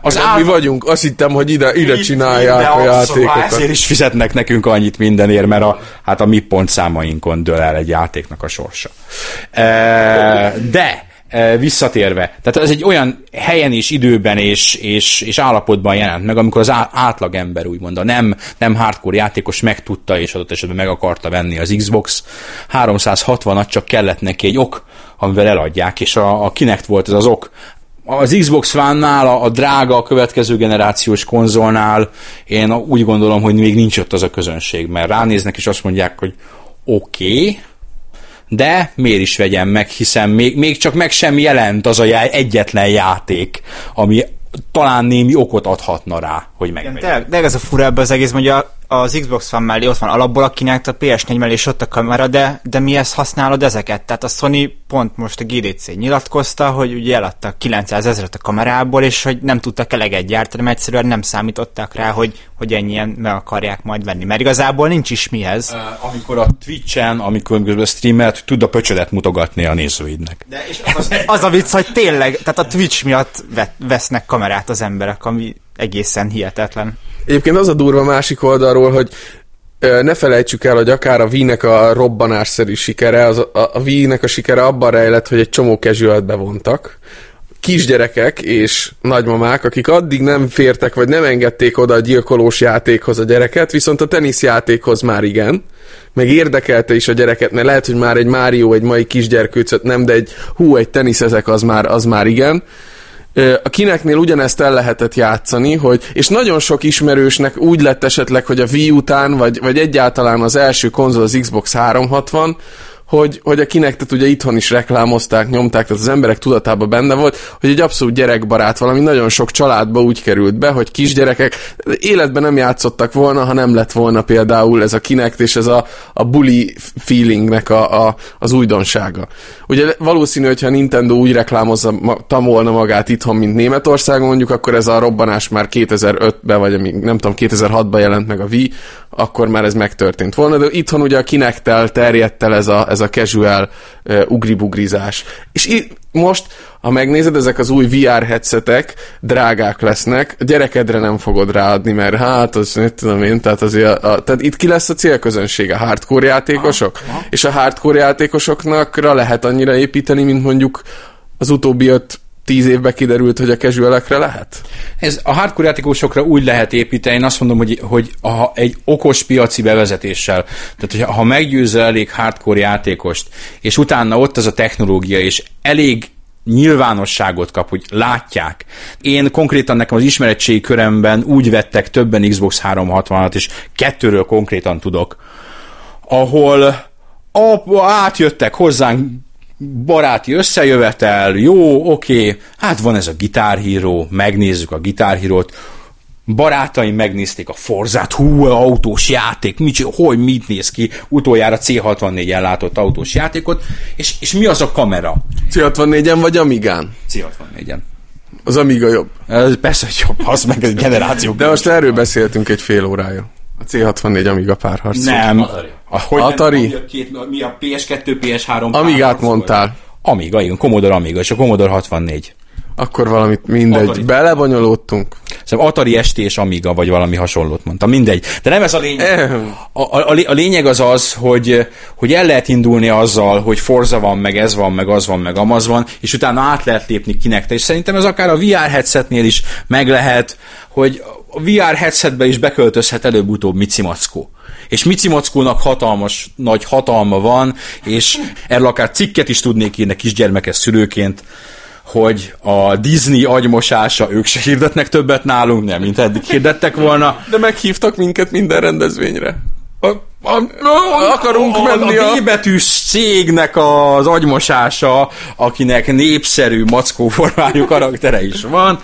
S2: az áll... Mi vagyunk, azt hittem, hogy ide, ide csinálják a játékokat.
S1: Ezért is fizetnek nekünk annyit mindenért, mert a, hát a mi pontszámainkon dől el egy játéknak a sorsa. De visszatérve, tehát ez egy olyan helyen és időben és, és, és állapotban jelent meg, amikor az átlagember úgymond a nem, nem hardcore játékos megtudta és adott esetben meg akarta venni az Xbox 360-at, csak kellett neki egy ok, amivel eladják, és a, a Kinect volt ez az ok, az Xbox One-nál, a, a drága a következő generációs konzolnál én úgy gondolom, hogy még nincs ott az a közönség, mert ránéznek és azt mondják, hogy oké, okay, de miért is vegyem meg, hiszen még, még csak meg sem jelent az a já- egyetlen játék, ami talán némi okot adhatna rá, hogy megvegyem.
S4: De, de ez a fura ebbe az egész, hogy a, az Xbox van mellé ott van alapból, akinek a PS4 mellé is ott a kamera, de, de mihez használod ezeket? Tehát a Sony pont most a GDC nyilatkozta, hogy ugye eladtak 900 ezeret a kamerából, és hogy nem tudtak eleget gyártani, mert egyszerűen nem számítottak rá, hogy, hogy ennyien meg akarják majd venni. Mert igazából nincs is mihez.
S1: Amikor a Twitch-en, amikor a streamert, tud a pöcsödet mutogatni a nézőidnek.
S4: De és az, az a vicc, hogy tényleg, tehát a Twitch miatt vesznek kamerát az emberek, ami egészen hihetetlen.
S2: Egyébként az a durva másik oldalról, hogy ne felejtsük el, hogy akár a Wii-nek a robbanásszerű sikere, az, a, a Wii-nek a sikere abban rejlett, hogy egy csomó casual bevontak, kisgyerekek és nagymamák, akik addig nem fértek, vagy nem engedték oda a gyilkolós játékhoz a gyereket, viszont a teniszjátékhoz már igen, meg érdekelte is a gyereket, mert lehet, hogy már egy Mário, egy mai kisgyerkőcöt nem, de egy hú, egy tenisz ezek az már, az már igen, A Kinectnél ugyanezt el lehetett játszani, hogy, és nagyon sok ismerősnek úgy lett esetleg, hogy a Wii után, vagy, vagy egyáltalán az első konzol az Xbox 360, hogy, hogy a Kinectet ugye itthon is reklámozták, nyomták, tehát az emberek tudatában benne volt, hogy egy abszolút gyerekbarát valami nagyon sok családba úgy került be, hogy kisgyerekek életben nem játszottak volna, ha nem lett volna például ez a Kinect és ez a, a bully feelingnek a, a, az újdonsága. Ugye valószínű, hogyha Nintendo úgy reklámozza volna magát itthon, mint Németországon mondjuk, akkor ez a robbanás már 2005-ben, vagy amíg, nem tudom, 2006-ban jelent meg a Wii, akkor már ez megtörtént volna, de itthon ugye a Kinecttel terjedt el ez a, ez a casual uh, ugribugrizás. És itt most, ha megnézed, ezek az új VR headsetek drágák lesznek, a gyerekedre nem fogod ráadni, mert hát, az mit tudom én, tehát, azért a, a, tehát itt ki lesz a célközönség, a hardcore játékosok, aha, aha. és a hardcore játékosoknakra lehet annyira építeni, mint mondjuk az utóbbi öt tíz évbe kiderült, hogy a casualekre lehet?
S1: Ez a hardcore játékosokra úgy lehet építeni, én azt mondom, hogy, hogy a, egy okos piaci bevezetéssel, tehát hogyha, ha meggyőzöl elég hardcore játékost, és utána ott az a technológia, és elég nyilvánosságot kap, hogy látják. Én konkrétan nekem az ismeretségi köremben úgy vettek többen Xbox 360-at, és kettőről konkrétan tudok, ahol a, átjöttek hozzánk baráti összejövetel, jó, oké, hát van ez a gitárhíró, megnézzük a gitárhírót, barátaim megnézték a Forzát, hú, autós játék, mit, hogy mit néz ki, utoljára C64-en látott autós játékot, és, és mi az a kamera?
S2: C64-en vagy Amigán?
S1: C64-en.
S2: Az Amiga jobb.
S1: Ez persze, hogy jobb, az meg egy generáció.
S2: De most erről beszéltünk egy fél órája. A C64 Amiga párharc.
S1: Nem.
S3: Atari.
S1: Hogy
S2: Atari?
S1: Nem, mi, a két, mi a PS2, PS3?
S2: Amigát mondtál.
S1: Amiga, igen, Commodore Amiga, és a Commodore 64.
S2: Akkor valamit mindegy.
S1: Atari.
S2: Belebonyolódtunk.
S1: Szóval Atari ST és Amiga, vagy valami hasonlót mondtam, mindegy. De nem ez a lényeg. A, a, a lé- a lényeg az az, hogy, hogy el lehet indulni azzal, hogy Forza van, meg ez van, meg az van, meg amaz van, és utána át lehet lépni kinek. És szerintem ez akár a VR headsetnél is meg lehet, hogy a VR headsetbe is beköltözhet előbb-utóbb Mici Mackó. És Mici Mackónak hatalmas, nagy hatalma van, és erről akár cikket is tudnék írni kisgyermekes szülőként, hogy a Disney agymosása, ők se hirdetnek többet nálunk, nem, mint eddig hirdettek volna.
S2: De meghívtak minket minden rendezvényre.
S1: A, a,
S2: Akarunk
S1: a,
S2: menni
S1: a
S2: a-
S1: B betűs cégnek az agymosása, akinek népszerű mackó formájú karaktere is van,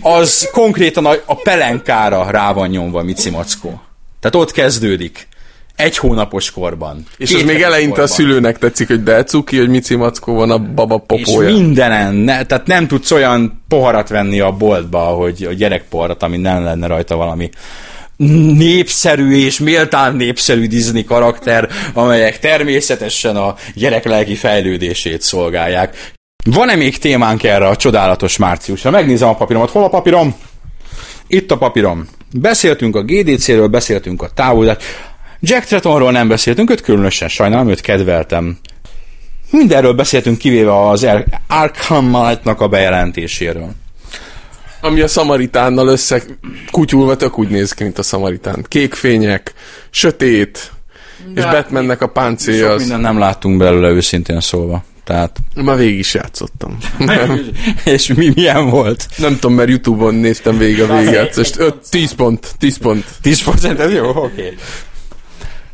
S1: az konkrétan a, a pelenkára rá van nyomva Mici Mackó. Tehát ott kezdődik. Egy hónapos korban.
S2: És az még eleinte a
S1: korban.
S2: szülőnek tetszik, hogy de cuki, hogy Mici Mackó van a baba
S1: És
S2: popója.
S1: mindenen, ne, tehát nem tudsz olyan poharat venni a boltba, hogy a gyerekpoharat, ami nem lenne rajta valami népszerű és méltán népszerű Disney karakter, amelyek természetesen a gyerek lelki fejlődését szolgálják. Van-e még témánk erre a csodálatos márciusra? Megnézem a papíromat. Hol a papírom? Itt a papírom. Beszéltünk a GDC-ről, beszéltünk a távolát. Jack Trettonról nem beszéltünk, őt különösen sajnálom, őt kedveltem. Mindenről beszéltünk, kivéve az Ar- Arkham Knight-nak a bejelentéséről.
S2: Ami a szamaritánnal össze kutyulva tök úgy néz ki, mint a szamaritán. Kék fények, sötét, és Batmannek a páncélja
S1: Sok
S2: az...
S1: mindent nem láttunk belőle őszintén szólva. Tehát,
S2: Már végig is játszottam.
S1: és mi, milyen volt?
S2: Nem tudom, mert Youtube-on néztem végig a végigjátszást. 10 pont, 10 pont.
S1: 10% ez jó? Oké. Okay.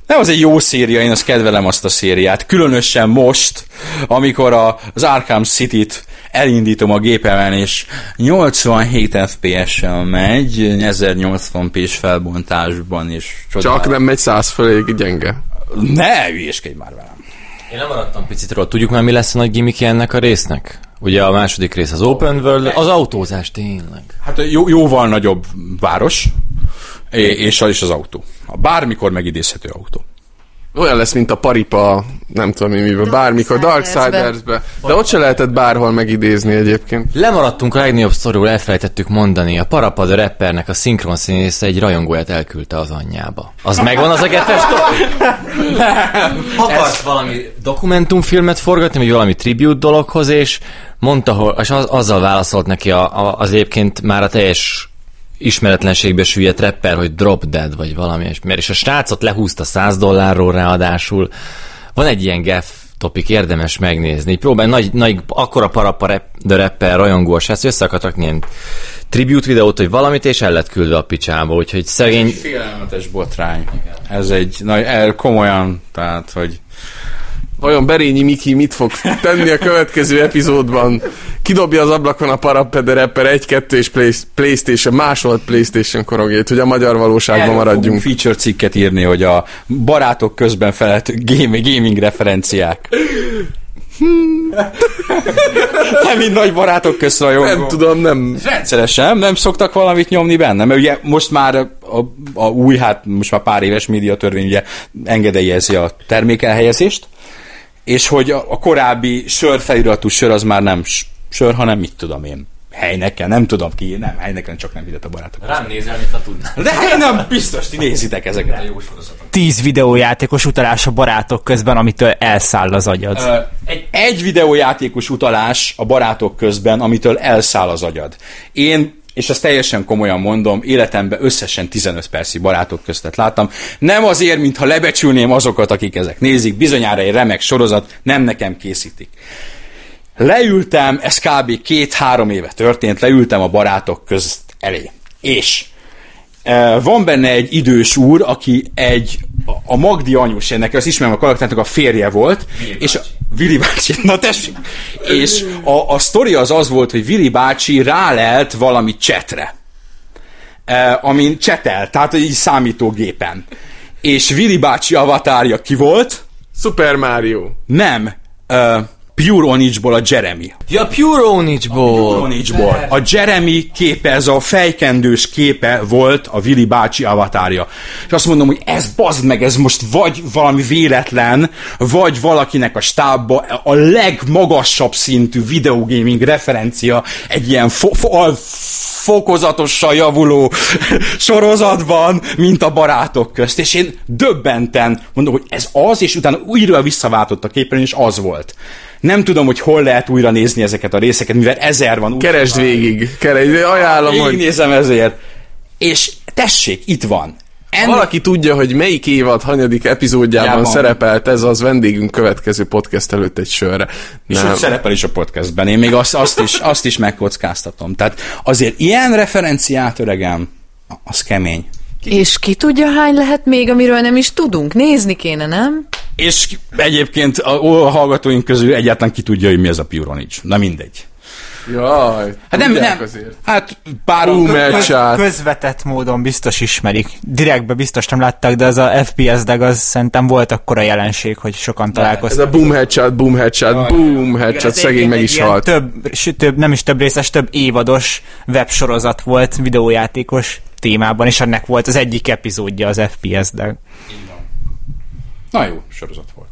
S1: Nem, az egy jó széria, én azt kedvelem azt a szériát. Különösen most, amikor a, az Arkham City-t elindítom a gépemen, és 87 FPS-sel megy, 1080p-s felbontásban, és
S2: Csak nem megy 100 fölé, gyenge.
S1: Ne hülyéskedj már velem.
S3: Én nem maradtam picit róla. Tudjuk már, mi lesz a nagy gimmickje ennek a résznek? Ugye a második rész az Open World, az autózás tényleg.
S1: Hát jó, jóval nagyobb város, és az is az autó. A bármikor megidézhető autó.
S2: Olyan lesz, mint a paripa, nem tudom mi miben, bármikor, Darksiders-be. De ott se lehetett bárhol megidézni egyébként.
S3: Lemaradtunk a legnagyobb szorul, elfelejtettük mondani. A Parapad a rappernek a szinkron színésze egy rajongóját elküldte az anyjába. Az megvan az a gefes Akart valami dokumentumfilmet forgatni, vagy valami tribute dologhoz, és mondta, hogy, és az, azzal válaszolt neki a, a, az egyébként már a teljes ismeretlenségbe süllyedt rapper, hogy drop dead, vagy valami, és, és a srácot lehúzta 100 dollárról ráadásul. Van egy ilyen gef topik, érdemes megnézni. Próbálj, nagy, nagy, akkora parappa rap, de rapper rajongós, ezt össze akar rakni ilyen tribute videót, hogy valamit, és el lett küldve a picsába, úgyhogy szegény...
S1: Félelmetes botrány. Ez egy nagy, komolyan, tehát, hogy
S2: Vajon Berényi Miki mit fog tenni a következő epizódban? Kidobja az ablakon a Parapede Rapper 1-2 és Play- Playstation, másolt Playstation korogjét, hogy a magyar valóságban
S1: erről
S2: maradjunk.
S1: feature cikket írni, hogy a barátok közben felett game, gaming referenciák. nem mind nagy barátok közt rajongó.
S2: Nem tudom, nem.
S1: Rendszeresen nem szoktak valamit nyomni benne, mert ugye most már a, a új, hát most már pár éves médiatörvény ugye engedélyezi a termékelhelyezést, és hogy a, a korábbi sör feliratú sör az már nem s- sör, hanem mit tudom én, helyneken, nem tudom ki, nem, helyneken csak nem hidet a barátok.
S3: Rám nézel, mintha tudnál.
S1: De hát nem, biztos, ti nézitek ezeket a jó.
S4: Tíz videójátékos utalás a barátok közben, amitől elszáll az agyad.
S1: Ö, Egy, egy videójátékos utalás a barátok közben, amitől elszáll az agyad. Én és ezt teljesen komolyan mondom, életemben összesen 15 perci barátok köztet láttam. Nem azért, mintha lebecsülném azokat, akik ezek nézik, bizonyára egy remek sorozat, nem nekem készítik. Leültem, ez kb. két-három éve történt, leültem a barátok közt elé. És e, van benne egy idős úr, aki egy a- Magdi anyus, ennek azt ismerem a karakternek a férje volt, és a, Vili bácsi, na tessék, és a, a sztori az az volt, hogy Vili bácsi rálelt valami csetre, e, amin csetel, tehát így számítógépen. És Vili bácsi avatárja ki volt?
S2: Super Mario.
S1: Nem, uh, Pure Onicsból a Jeremy.
S3: Ja, Pure Onicsból.
S1: Onicsból. A Jeremy képe, ez a fejkendős képe volt a Vili bácsi avatárja. És azt mondom, hogy ez bazd meg, ez most vagy valami véletlen, vagy valakinek a stábba a legmagasabb szintű videogaming referencia egy ilyen fo- fo- fokozatosan javuló sorozatban, mint a barátok közt. És én döbbenten mondom, hogy ez az, és utána újra visszaváltott a képen, és az volt. Nem tudom, hogy hol lehet újra nézni ezeket a részeket, mivel ezer van.
S2: Keresd végig. Keresd, ajánlom, hogy
S1: Végignézem ezért. És tessék, itt van. En...
S2: valaki tudja, hogy melyik évad hanyadik epizódjában
S1: Jában.
S2: szerepelt ez, az vendégünk következő podcast előtt egy sörre.
S1: És
S2: Nem.
S1: hogy szerepel is a podcastben. Én még azt, azt, is, azt is megkockáztatom. Tehát azért ilyen referenciát, öregem, az kemény.
S5: És ki tudja, hány lehet még, amiről nem is tudunk? Nézni kéne, nem?
S1: És egyébként a, a hallgatóink közül egyáltalán ki tudja, hogy mi ez a Puronics. Na mindegy.
S2: Jaj,
S1: Hát nem,
S2: tudják
S1: nem.
S2: Azért.
S1: Hát pár
S4: Köz, közvetett módon biztos ismerik. Direktbe biztos nem látták, de az a FPS deg az szerintem volt akkora jelenség, hogy sokan
S2: Ez
S4: találkoztak.
S2: a boom headshot, boom headshot, boom headshot,
S4: Ez
S2: szegény
S4: egy-
S2: meg is halt.
S4: Több, sőt, több, nem is több részes, több évados websorozat volt videójátékos témában, és ennek volt az egyik epizódja az FPS deg
S1: Na jó, sorozat volt.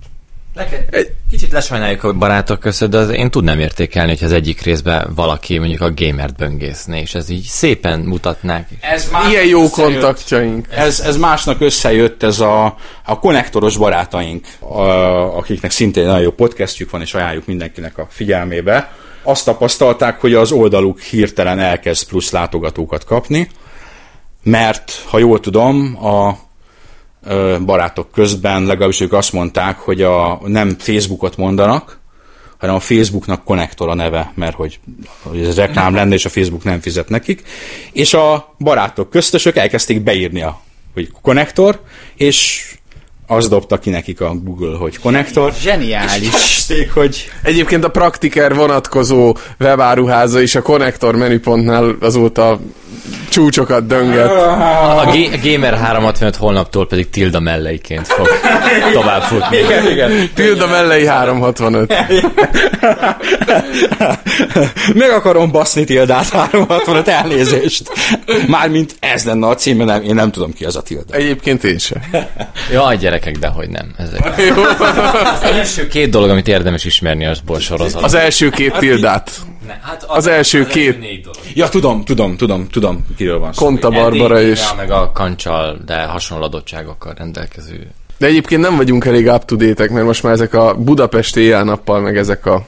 S3: Egy kicsit lesajnáljuk a barátok között, de az én tudnám értékelni, hogy az egyik részben valaki mondjuk a gamert böngészne, és ez így szépen mutatnák.
S1: Ez
S2: Ilyen jó kontaktjaink.
S1: Ez, ez másnak összejött, ez a, a konnektoros barátaink, a, akiknek szintén nagyon jó podcastjük van, és ajánljuk mindenkinek a figyelmébe. Azt tapasztalták, hogy az oldaluk hirtelen elkezd plusz látogatókat kapni, mert, ha jól tudom, a barátok közben legalábbis ők azt mondták, hogy a, nem Facebookot mondanak, hanem a Facebooknak konnektor a neve, mert hogy, hogy ez reklám lenne, és a Facebook nem fizet nekik. És a barátok köztösök elkezdték beírni a hogy konnektor, és az dobta ki nekik a Google, hogy konnektor.
S4: Zseniális.
S1: És keresték, hogy
S2: Egyébként a Praktiker vonatkozó webáruháza is a konnektor menüpontnál azóta csúcsokat dönget.
S3: A, Ga- a Gamer 365 holnaptól pedig Tilda melleiként fog tovább futni.
S1: igen, igen.
S2: Tilda mellei 365.
S1: Meg akarom baszni Tildát 365 elnézést. Mármint ez lenne a címe, nem, én nem tudom ki az a Tilda.
S2: Egyébként én sem.
S3: Jaj, gyerekek, de hogy nem. Ezek. Az első két dolog, amit érdemes ismerni az borsorozat.
S2: Az első két Tildát.
S3: Ne, hát
S2: az első két.
S3: négy dolog.
S1: Ja, tudom, tudom, tudom, tudom, kiről van szó.
S2: Konta Barbara és...
S3: Meg a kancsal, de hasonló adottságokkal rendelkező.
S2: De egyébként nem vagyunk elég up to date mert most már ezek a Budapesti éjjel-nappal, meg ezek a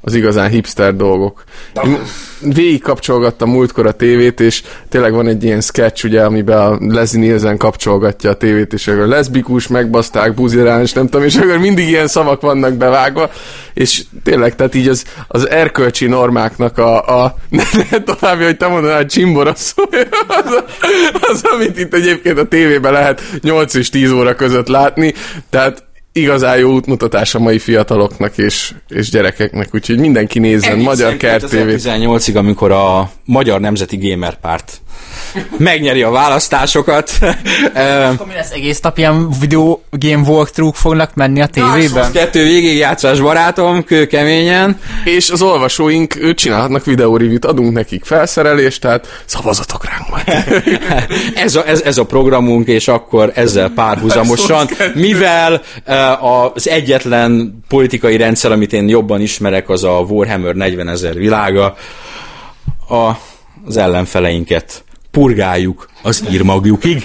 S2: az igazán hipster dolgok. Én végig kapcsolgattam múltkor a tévét, és tényleg van egy ilyen sketch, ugye, amiben a Leslie Nielsen kapcsolgatja a tévét, és akkor leszbikus, megbaszták, buziráns, nem tudom, és akkor mindig ilyen szavak vannak bevágva, és tényleg, tehát így az, az erkölcsi normáknak a, a ne, ne további, hogy te mondanál, csimbora szó, az, az, amit itt egyébként a tévében lehet 8 és 10 óra között látni, tehát igazán jó útmutatás a mai fiataloknak és, és gyerekeknek, úgyhogy mindenki nézzen
S1: Egészen
S2: Magyar Kert tévét.
S1: 2018-ig, amikor a Magyar Nemzeti Gamer Párt megnyeri a választásokat.
S4: Akkor mi lesz egész nap ilyen videó game walkthrough fognak menni a tévében?
S1: 2 végigjátszás barátom, kőkeményen.
S2: És az olvasóink ő csinálhatnak videórivit, adunk nekik felszerelést, tehát szavazatok ránk majd.
S1: ez, a, ez, ez a programunk, és akkor ezzel párhuzamosan, mivel az egyetlen politikai rendszer, amit én jobban ismerek, az a Warhammer 40 ezer világa, a, az ellenfeleinket purgáljuk az írmagjukig.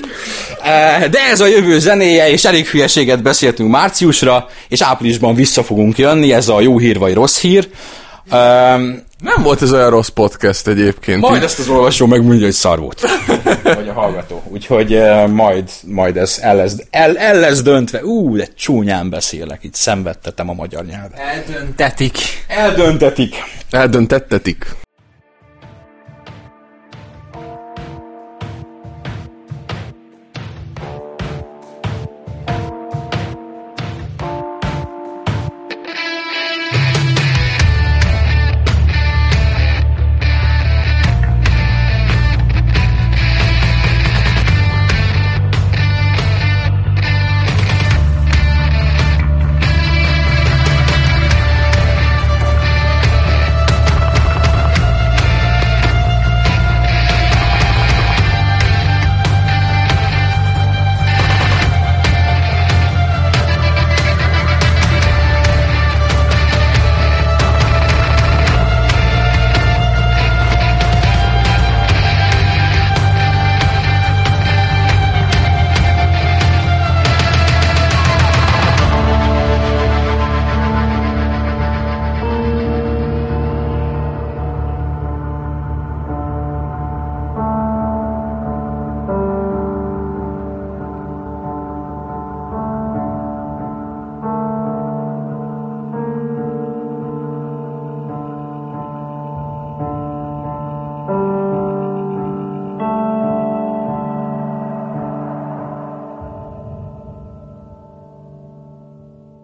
S1: De ez a jövő zenéje, és elég hülyeséget beszéltünk márciusra, és áprilisban vissza fogunk jönni, ez a jó hír vagy rossz hír.
S2: Nem volt ez olyan rossz podcast egyébként.
S1: majd ezt az olvasó megmondja, hogy szar volt. Vagy a hallgató. Úgyhogy uh, majd, majd ez el lesz, el, el lesz döntve. Ú, de csúnyán beszélek, itt szenvedtetem a magyar nyelvet.
S4: Eldöntetik.
S1: Eldöntetik.
S2: Eldöntettetik.